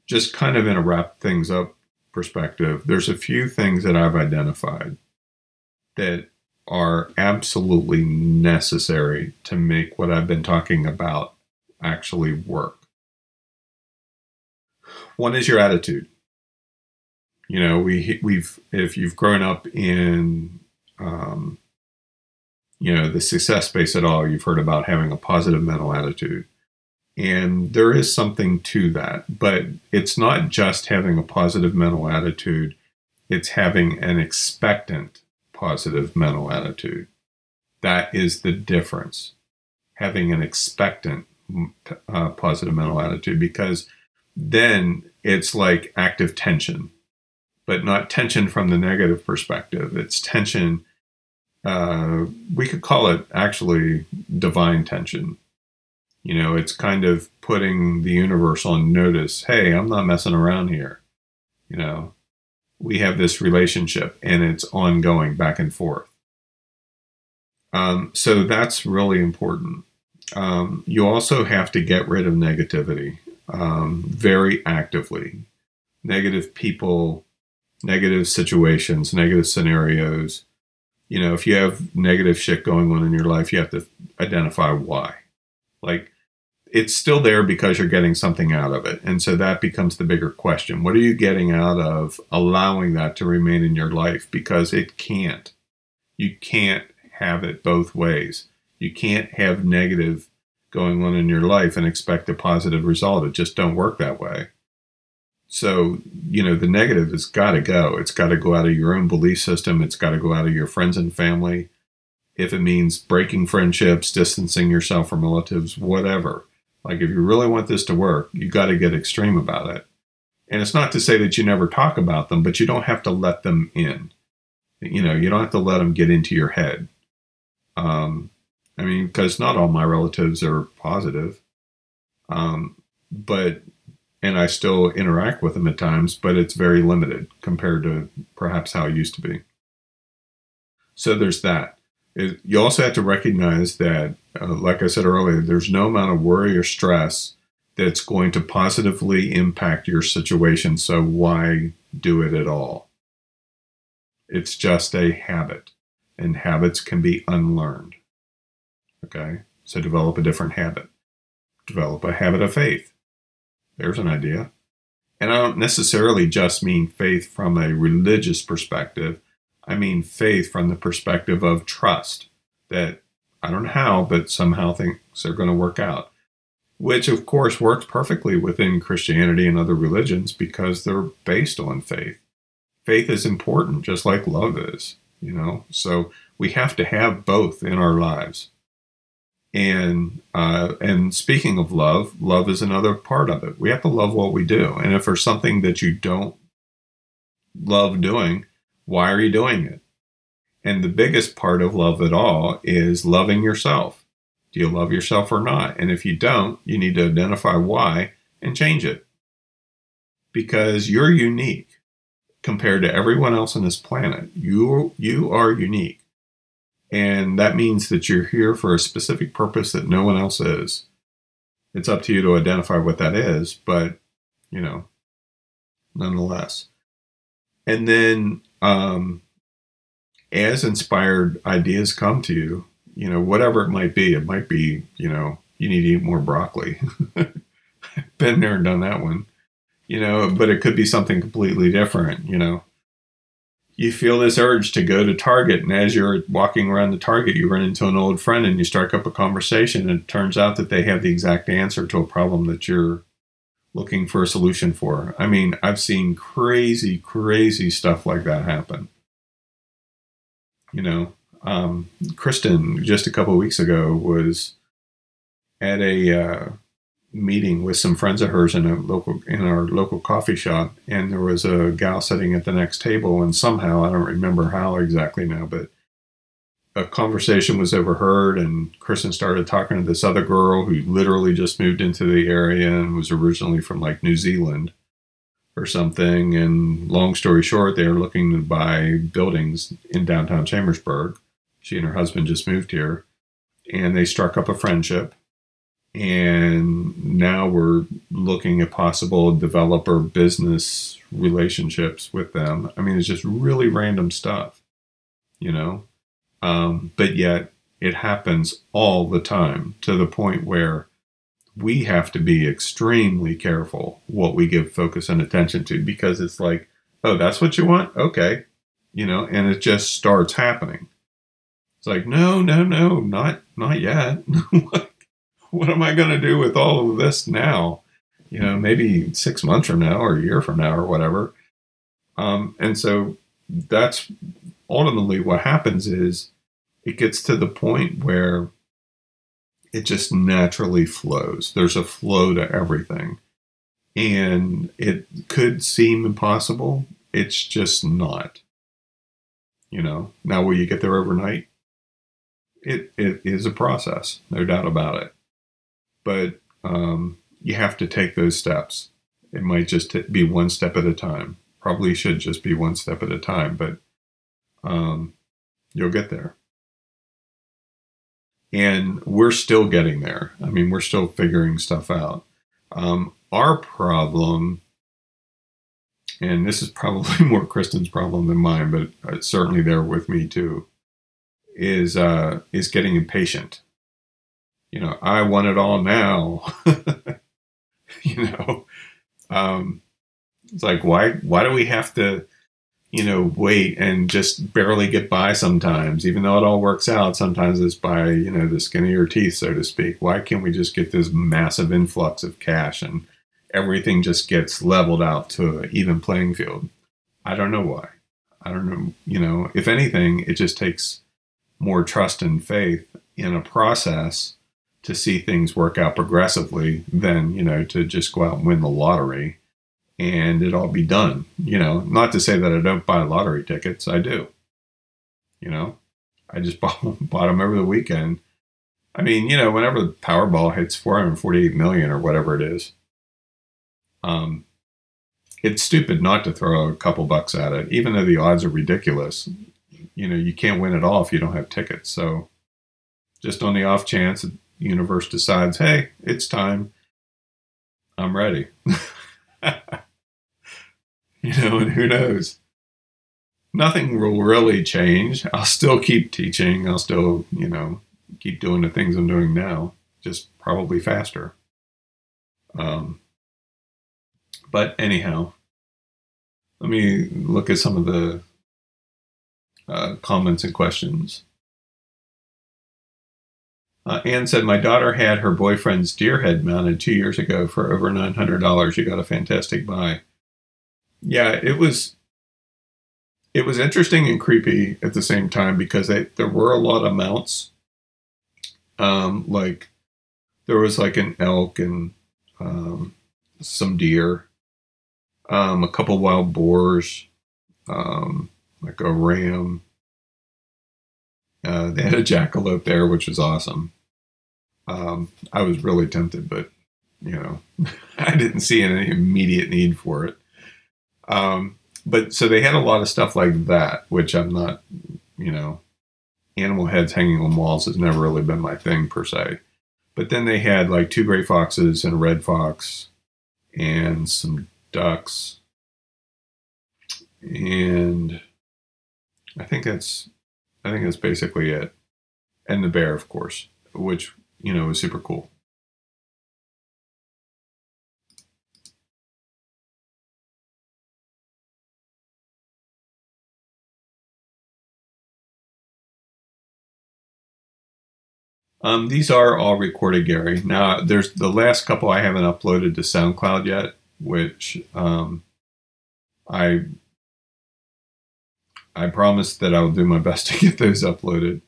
just kind of in a wrap things up perspective, there's a few things that I've identified that are absolutely necessary to make what I've been talking about actually work. One is your attitude. You know, we we've if you've grown up in um, you know the success space at all, you've heard about having a positive mental attitude. And there is something to that, but it's not just having a positive mental attitude, it's having an expectant positive mental attitude. That is the difference. Having an expectant uh, positive mental attitude, because then it's like active tension, but not tension from the negative perspective. It's tension. Uh, we could call it actually divine tension you know, it's kind of putting the universe on notice. Hey, I'm not messing around here. You know, we have this relationship and it's ongoing back and forth. Um, so that's really important. Um, you also have to get rid of negativity um, very actively. Negative people, negative situations, negative scenarios. You know, if you have negative shit going on in your life, you have to identify why. Like, it's still there because you're getting something out of it. And so that becomes the bigger question. What are you getting out of allowing that to remain in your life? Because it can't. You can't have it both ways. You can't have negative going on in your life and expect a positive result. It just don't work that way. So, you know, the negative has got to go. It's got to go out of your own belief system. It's got to go out of your friends and family. If it means breaking friendships, distancing yourself from relatives, whatever like, if you really want this to work, you got to get extreme about it. And it's not to say that you never talk about them, but you don't have to let them in. You know, you don't have to let them get into your head. Um, I mean, because not all my relatives are positive. Um, but, and I still interact with them at times, but it's very limited compared to perhaps how it used to be. So there's that. It, you also have to recognize that uh, like I said earlier, there's no amount of worry or stress that's going to positively impact your situation. So why do it at all? It's just a habit, and habits can be unlearned. Okay, so develop a different habit. Develop a habit of faith. There's an idea. And I don't necessarily just mean faith from a religious perspective. I mean faith from the perspective of trust that I don't know how, but somehow things are going to work out. Which, of course, works perfectly within Christianity and other religions because they're based on faith. Faith is important, just like love is, you know? So we have to have both in our lives. And uh, and speaking of love, love is another part of it. We have to love what we do. And if there's something that you don't love doing, why are you doing it? And the biggest part of love at all is loving yourself. Do you love yourself or not? And if you don't, you need to identify why and change it. Because you're unique compared to everyone else on this planet. You, you are unique. And that means that you're here for a specific purpose that no one else is. It's up to you to identify what that is, but, you know, nonetheless. And then um, as inspired ideas come to you, you know, whatever it might be, it might be, you know, you need to eat more broccoli. Been there and done that one, you know, but it could be something completely different, you know. You feel this urge to go to Target, and as you're walking around the Target, you run into an old friend and you strike up a conversation, and it turns out that they have the exact answer to a problem that you're looking for a solution for. I mean, I've seen crazy, crazy stuff like that happen you know, um, Kristen just a couple weeks ago was at a uh, meeting with some friends of hers in a local in our local coffee shop, and there was a gal sitting at the next table, and somehow I don't remember how exactly now, but a conversation was overheard, and Kristen started talking to this other girl who literally just moved into the area and was originally from like New Zealand or something. And long story short, they were looking to buy buildings in downtown Chambersburg. She and her husband just moved here, and they struck up a friendship. And now we're looking at possible developer business relationships with them. I mean, it's just really random stuff, you know. Um, but yet it happens all the time to the point where we have to be extremely careful what we give focus and attention to because it's like, oh, that's what you want? Okay. You know, and it just starts happening. It's like, no, no, no, not not yet. what am I going to do with all of this now? You know, maybe six months from now or a year from now or whatever. Um, and so that's ultimately what happens is it gets to the point where it just naturally flows. There's a flow to everything. And it could seem impossible. It's just not. You know, now will you get there overnight? It it is a process, no doubt about it. But um, you have to take those steps. It might just be one step at a time. Probably should just be one step at a time, but um, you'll get there and we're still getting there. I mean, we're still figuring stuff out. Um, our problem, and this is probably more Kristen's problem than mine, but it's certainly there with me too, is uh, is getting impatient. You know, I want it all now. you know, um, it's like why why do we have to you know, wait and just barely get by sometimes, even though it all works out. Sometimes it's by, you know, the skin of your teeth, so to speak. Why can't we just get this massive influx of cash and everything just gets leveled out to an even playing field? I don't know why. I don't know. You know, if anything, it just takes more trust and faith in a process to see things work out progressively than, you know, to just go out and win the lottery and it all be done. You know, not to say that I don't buy lottery tickets, I do. You know, I just bought, bought them over the weekend. I mean, you know, whenever the Powerball hits 448 million or whatever it is, um, it's stupid not to throw a couple bucks at it, even though the odds are ridiculous. You know, you can't win it all if you don't have tickets. So, just on the off chance the universe decides, hey, it's time, I'm ready. you know, and who knows? Nothing will really change. I'll still keep teaching. I'll still, you know, keep doing the things I'm doing now, just probably faster. Um, but anyhow, let me look at some of the uh, comments and questions. Uh, Anne said, My daughter had her boyfriend's deer head mounted two years ago for over $900. You got a fantastic buy yeah, it was it was interesting and creepy at the same time because they, there were a lot of mounts. Um, like there was like an elk and um, some deer, um, a couple wild boars, um, like a ram. Uh, they had a jackalope there, which was awesome. Um, I was really tempted, but you know, I didn't see any immediate need for it. Um, but so they had a lot of stuff like that, which I'm not, you know, animal heads hanging on walls has never really been my thing per se. But then they had like two gray foxes and a red fox and some ducks. And I think that's I think that's basically it. And the bear, of course, which, you know, was super cool. Um, these are all recorded, Gary. Now, there's the last couple I haven't uploaded to SoundCloud yet, which um, I I promise that I will do my best to get those uploaded.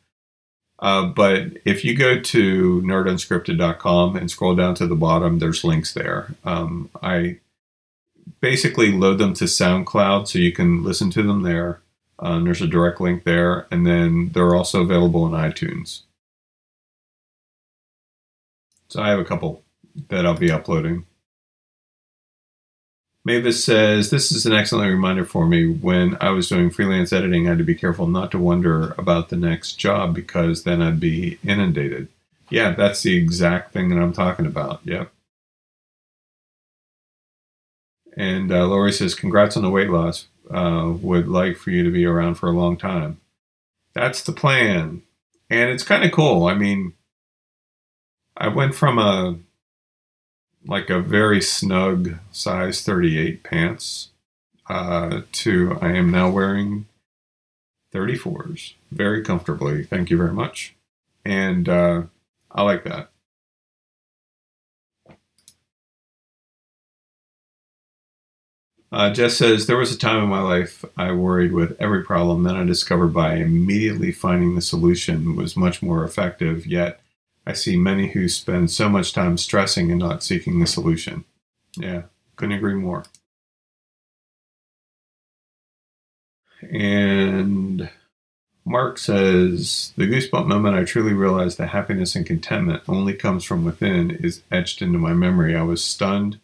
Uh, but if you go to nerdunscripted.com and scroll down to the bottom, there's links there. Um, I basically load them to SoundCloud so you can listen to them there. Um, there's a direct link there, and then they're also available in iTunes. So I have a couple that I'll be uploading. Mavis says, This is an excellent reminder for me. When I was doing freelance editing, I had to be careful not to wonder about the next job because then I'd be inundated. Yeah, that's the exact thing that I'm talking about. Yep. And uh, Lori says, Congrats on the weight loss. Uh, would like for you to be around for a long time. that's the plan. And it's kind of cool. I mean, I went from a like a very snug size 38 pants uh, to I am now wearing 34s very comfortably. Thank you very much. And uh, I like that. Uh, Jess says, There was a time in my life I worried with every problem. Then I discovered by immediately finding the solution was much more effective. Yet I see many who spend so much time stressing and not seeking the solution. Yeah, couldn't agree more. And Mark says, The goosebump moment I truly realized that happiness and contentment only comes from within is etched into my memory. I was stunned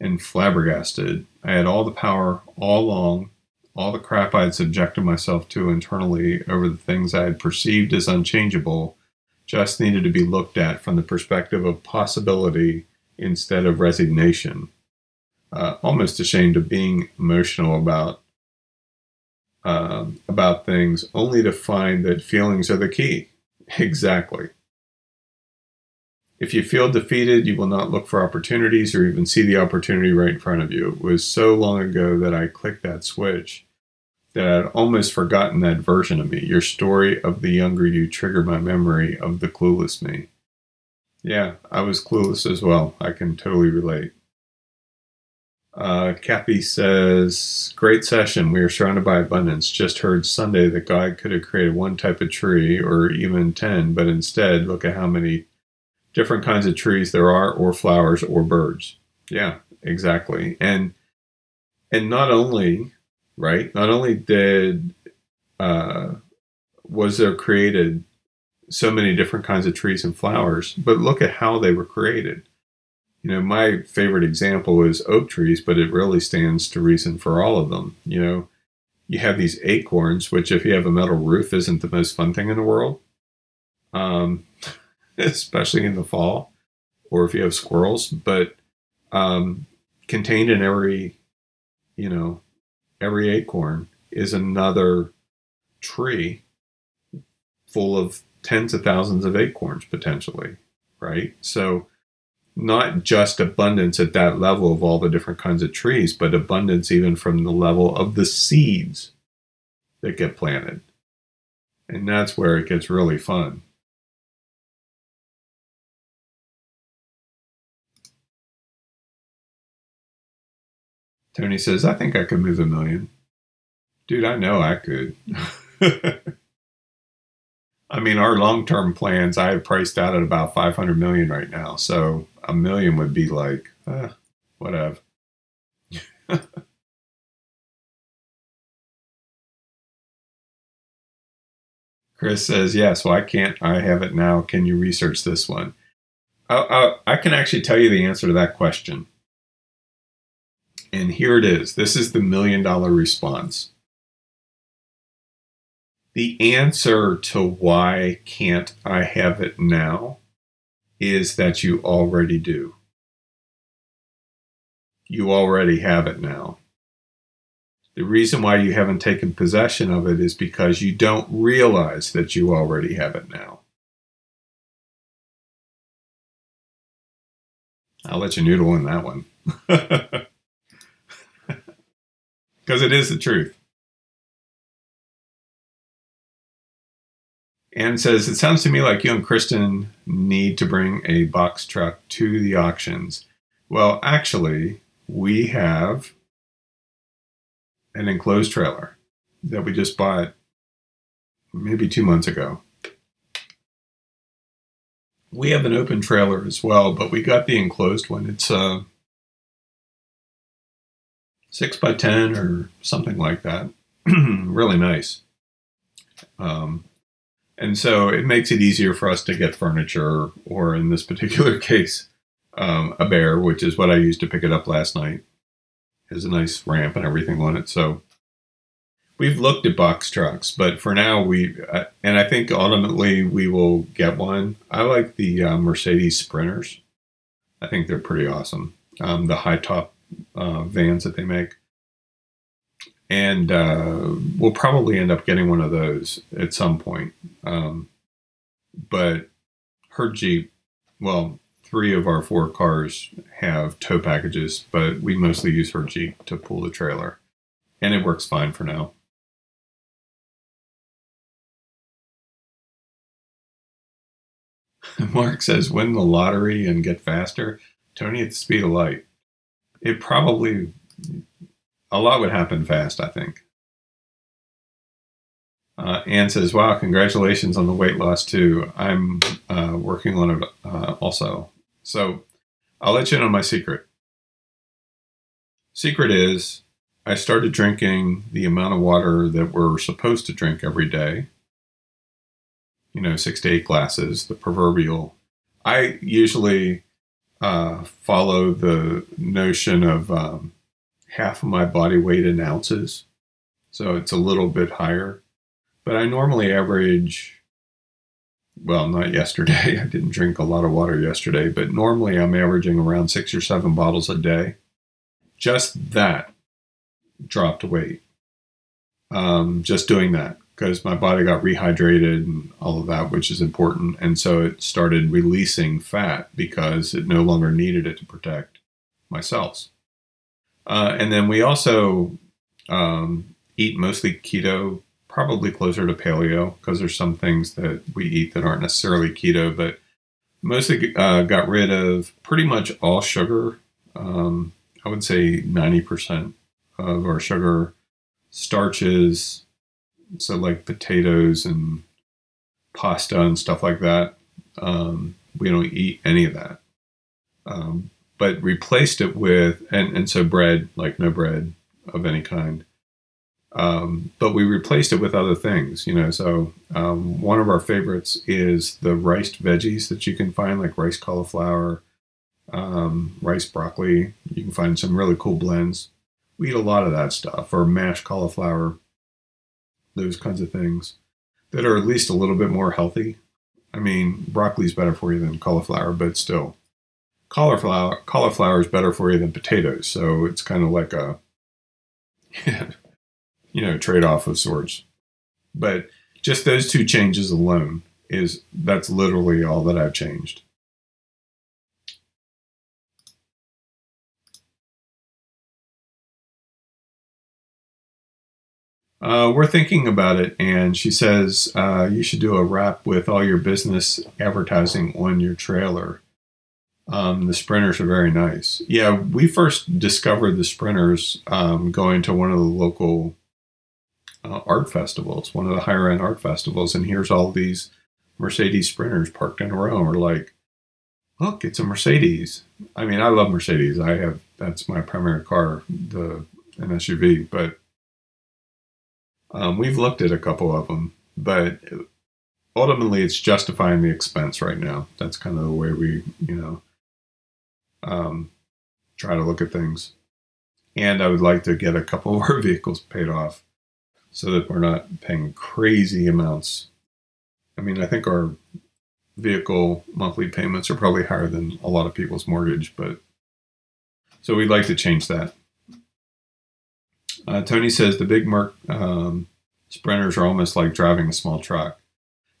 and flabbergasted. I had all the power all along, all the crap I had subjected myself to internally over the things I had perceived as unchangeable just needed to be looked at from the perspective of possibility instead of resignation. Uh, almost ashamed of being emotional about um, about things, only to find that feelings are the key. Exactly. If you feel defeated, you will not look for opportunities or even see the opportunity right in front of you. It was so long ago that I clicked that switch that I'd almost forgotten that version of me. Your story of the younger you triggered my memory of the clueless me. Yeah, I was clueless as well. I can totally relate. Uh, Kathy says, Great session. We are surrounded by abundance. Just heard Sunday that God could have created one type of tree or even 10, but instead, look at how many different kinds of trees there are, or flowers, or birds. Yeah, exactly. And and not only right, not only did uh, was there created so many different kinds of trees and flowers, but look at how they were created. You know, my favorite example is oak trees, but it really stands to reason for all of them. You know, you have these acorns, which, if you have a metal roof, isn't the most fun thing in the world. Um, especially in the fall, or if you have squirrels. But um, contained in every, you know, every acorn is another tree full of tens of thousands of acorns potentially, right? So, not just abundance at that level of all the different kinds of trees, but abundance even from the level of the seeds that get planted. And that's where it gets really fun. Tony says, I think I could move a million. Dude, I know I could. I mean, our long term plans, I have priced out at about 500 million right now. So a million would be like, uh, whatever. Chris says, yes, why can't I have it now? Can you research this one? I, I, I can actually tell you the answer to that question. And here it is. This is the million dollar response. The answer to why can't I have it now is that you already do. You already have it now. The reason why you haven't taken possession of it is because you don't realize that you already have it now. I'll let you noodle in that one. because it is the truth. Anne says, It sounds to me like you and Kristen need to bring a box truck to the auctions. Well, actually, we have an enclosed trailer that we just bought maybe two months ago. We have an open trailer as well, but we got the enclosed one. It's uh, six by ten or something like that. really nice. Um, and so it makes it easier for us to get furniture, or in this particular case, um, a bear, which is what I used to pick it up last night. It has a nice ramp and everything on it. So we've looked at box trucks, but for now we, uh, and I think ultimately we will get one. I like the uh, Mercedes Sprinters. I think they're pretty awesome. Um, the high top uh, vans that they make. and uh, we'll probably end up getting one of those at some point. Um, but her Jeep, well, three of our four cars have tow packages, but we mostly use her Jeep to pull the trailer, and it works fine for now. Mark says, win the lottery and get faster. Tony at the speed of light. It probably, a lot would happen fast, I think. Uh, Anne says, wow, congratulations on the weight loss too. I'm uh, working on it uh, also. So I'll let you know my secret. Secret is I started drinking the amount of water that we're supposed to drink every day you know, six to eight glasses, the proverbial. I usually uh, follow the notion of um, half of my body weight in ounces. So it's a little bit higher. But I normally average, well, not yesterday. I didn't drink a lot of water yesterday, but normally I'm averaging around six or seven bottles a day. Just that dropped weight. Um, just doing that because my body got rehydrated and all of that, which is important. And so it started releasing fat because it no longer needed it to protect my cells. Uh, and then we also um, eat mostly keto, probably closer to paleo, because there's some things that we eat that aren't necessarily keto, but mostly uh, got rid of pretty much all sugar. Um, I would say 90% of our sugar, starches, so like potatoes and pasta and stuff like that. Um, we don't eat any of that. Um, but replaced it with and, and so bread, like no bread of any kind. Um, but we replaced it with other things, you know. So um, one of our favorites is the riced veggies that you can find, like rice cauliflower, um, rice broccoli. You can find some really cool blends. We eat a lot of that stuff, or mashed cauliflower those kinds of things that are at least a little bit more healthy. I mean, broccoli is better for you than cauliflower, but still, cauliflower cauliflower is better for you than potatoes. So it's kind of like a you know trade off of sorts. But just those two changes alone is that's literally all that I've changed. Uh, we're thinking about it, and she says uh, you should do a wrap with all your business advertising on your trailer. Um, the sprinters are very nice. Yeah, we first discovered the sprinters um, going to one of the local uh, art festivals, one of the higher end art festivals, and here's all these Mercedes sprinters parked in a row. And we're like, look, it's a Mercedes. I mean, I love Mercedes. I have that's my primary car, the an SUV, but um, we've looked at a couple of them, but ultimately it's justifying the expense right now. That's kind of the way we, you know, um, try to look at things. And I would like to get a couple of our vehicles paid off so that we're not paying crazy amounts. I mean, I think our vehicle monthly payments are probably higher than a lot of people's mortgage, but so we'd like to change that. Uh, Tony says the big Merc um, Sprinters are almost like driving a small truck.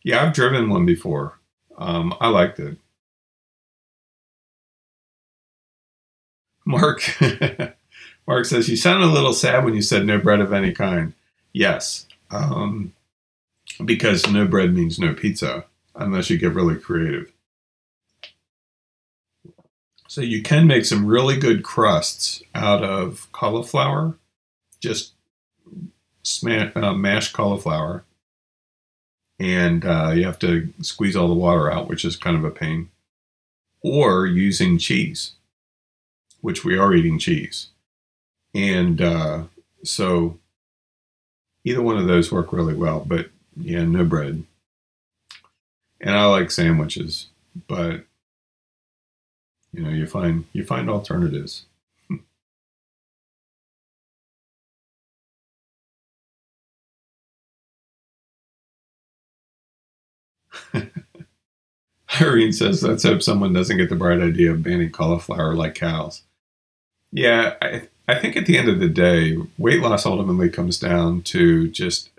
Yeah, I've driven one before. Um, I liked it. Mark, Mark says you sounded a little sad when you said no bread of any kind. Yes, um, because no bread means no pizza unless you get really creative. So you can make some really good crusts out of cauliflower just smash, uh, mashed cauliflower, and uh, you have to squeeze all the water out, which is kind of a pain. Or using cheese, which we are eating cheese, and uh, so either one of those work really well. But yeah, no bread. And I like sandwiches, but you know, you find you find alternatives. Irene says, let's hope someone doesn't get the bright idea of banning cauliflower like cows. Yeah, I, I think at the end of the day, weight loss ultimately comes down to just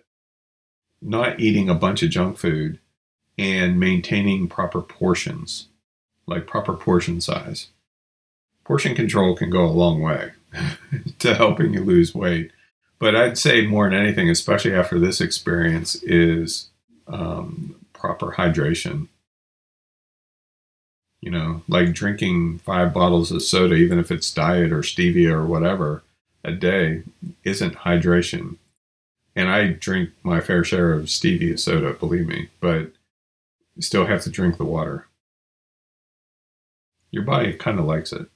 not eating a bunch of junk food and maintaining proper portions, like proper portion size. Portion control can go a long way to helping you lose weight. But I'd say more than anything, especially after this experience, is um, proper hydration. You know, like drinking five bottles of soda, even if it's diet or stevia or whatever, a day isn't hydration. And I drink my fair share of stevia soda, believe me, but you still have to drink the water. Your body kind of likes it.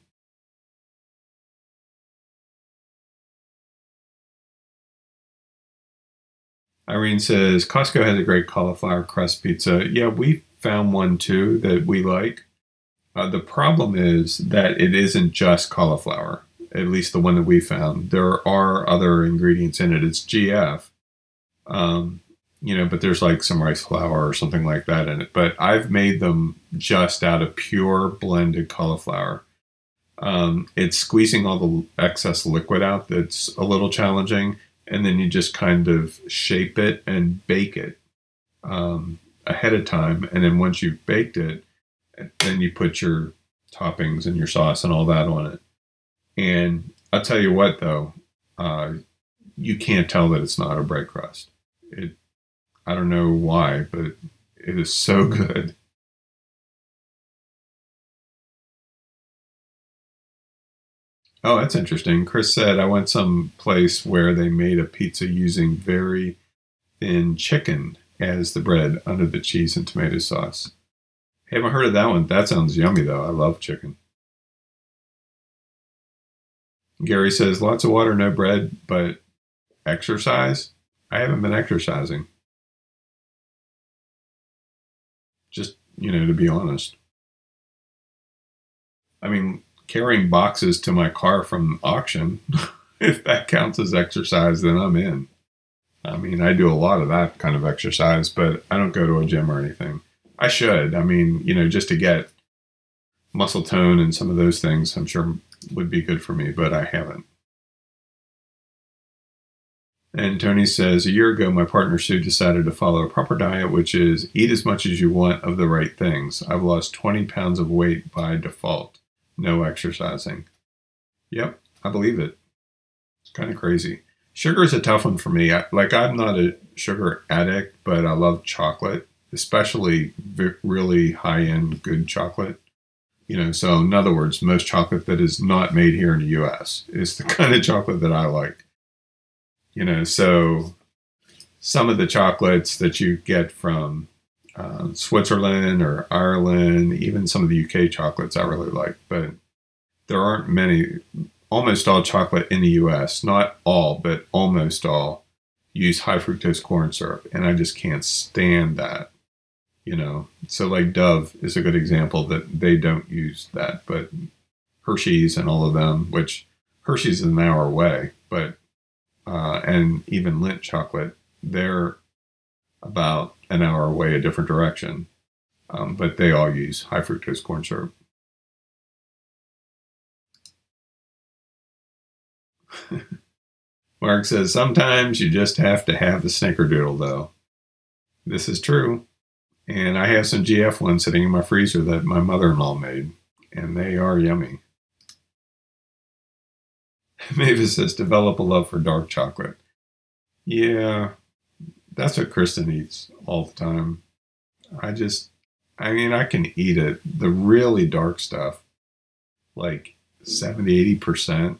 Irene says Costco has a great cauliflower crust pizza. Yeah, we found one too that we like. Uh, the problem is that it isn't just cauliflower, at least the one that we found. There are other ingredients in it. It's GF, um, you know, but there's like some rice flour or something like that in it. But I've made them just out of pure blended cauliflower. Um, it's squeezing all the excess liquid out that's a little challenging and then you just kind of shape it and bake it um, ahead of time. And then once you've baked it, then you put your toppings and your sauce and all that on it. And I'll tell you what, though, uh, you can't tell that it's not a bread crust. It, I don't know why, but it is so good. Oh, that's interesting. Chris said I went some place where they made a pizza using very thin chicken as the bread under the cheese and tomato sauce. haven't heard of that one. That sounds yummy though. I love chicken. Gary says lots of water, no bread, but exercise. I haven't been exercising. Just, you know, to be honest. I mean, carrying boxes to my car from auction, if that counts as exercise, then I'm in. I mean, I do a lot of that kind of exercise, but I don't go to a gym or anything. I should. I mean, you know, just to get muscle tone and some of those things, I'm sure would be good for me, but I haven't. And Tony says, a year ago, my partner Sue decided to follow a proper diet, which is eat as much as you want of the right things. I've lost 20 pounds of weight by default no exercising. Yep, I believe it. It's kind of crazy. Sugar is a tough one for me. I, like, I'm not a sugar addict, but I love chocolate, especially v- really high end good chocolate. You know, so in other words, most chocolate that is not made here in the US is the kind of chocolate that I like. You know, so some of the chocolates that you get from uh, Switzerland or Ireland, even some of the UK chocolates I really like, but there aren't many. Almost all chocolate in the US, not all, but almost all, use high fructose corn syrup, and I just can't stand that. You know, so like Dove is a good example that they don't use that, but Hershey's and all of them, which Hershey's is an hour away, but uh, and even Lindt chocolate, they're about an hour away a different direction. Um, but they all use high fructose corn syrup. Mark says, sometimes you just have to have the snickerdoodle, though. This is true. And I have some GF ones sitting in my freezer that my mother in law made, and they are yummy. Mavis says, develop a love for dark chocolate. Yeah, that's what Kristen eats all the time. I just, I mean, I can eat it. The really dark stuff, like 70, 80%,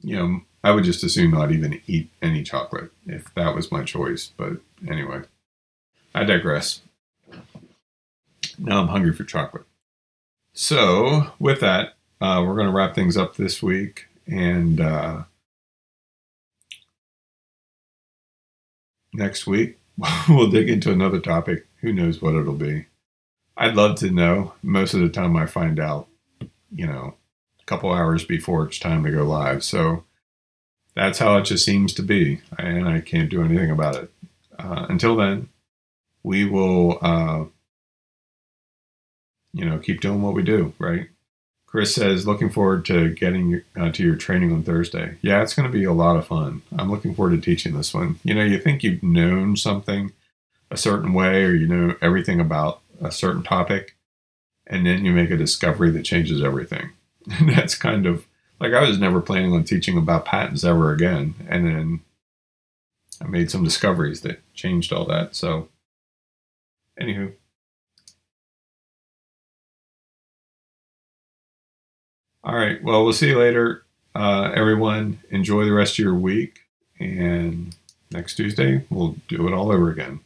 you know, I would just assume not even eat any chocolate if that was my choice. But anyway, I digress. Now I'm hungry for chocolate. So, with that, uh, we're going to wrap things up this week. And uh, next week, we'll dig into another topic. Who knows what it'll be? I'd love to know. Most of the time, I find out, you know, a couple hours before it's time to go live. So that's how it just seems to be. And I can't do anything about it. Uh, until then, we will, uh, you know, keep doing what we do, right? Chris says, looking forward to getting uh, to your training on Thursday. Yeah, it's going to be a lot of fun. I'm looking forward to teaching this one. You know, you think you've known something a certain way or you know everything about a certain topic, and then you make a discovery that changes everything. And that's kind of like I was never planning on teaching about patents ever again. And then I made some discoveries that changed all that. So, anywho. All right. Well, we'll see you later, uh, everyone. Enjoy the rest of your week. And next Tuesday, we'll do it all over again.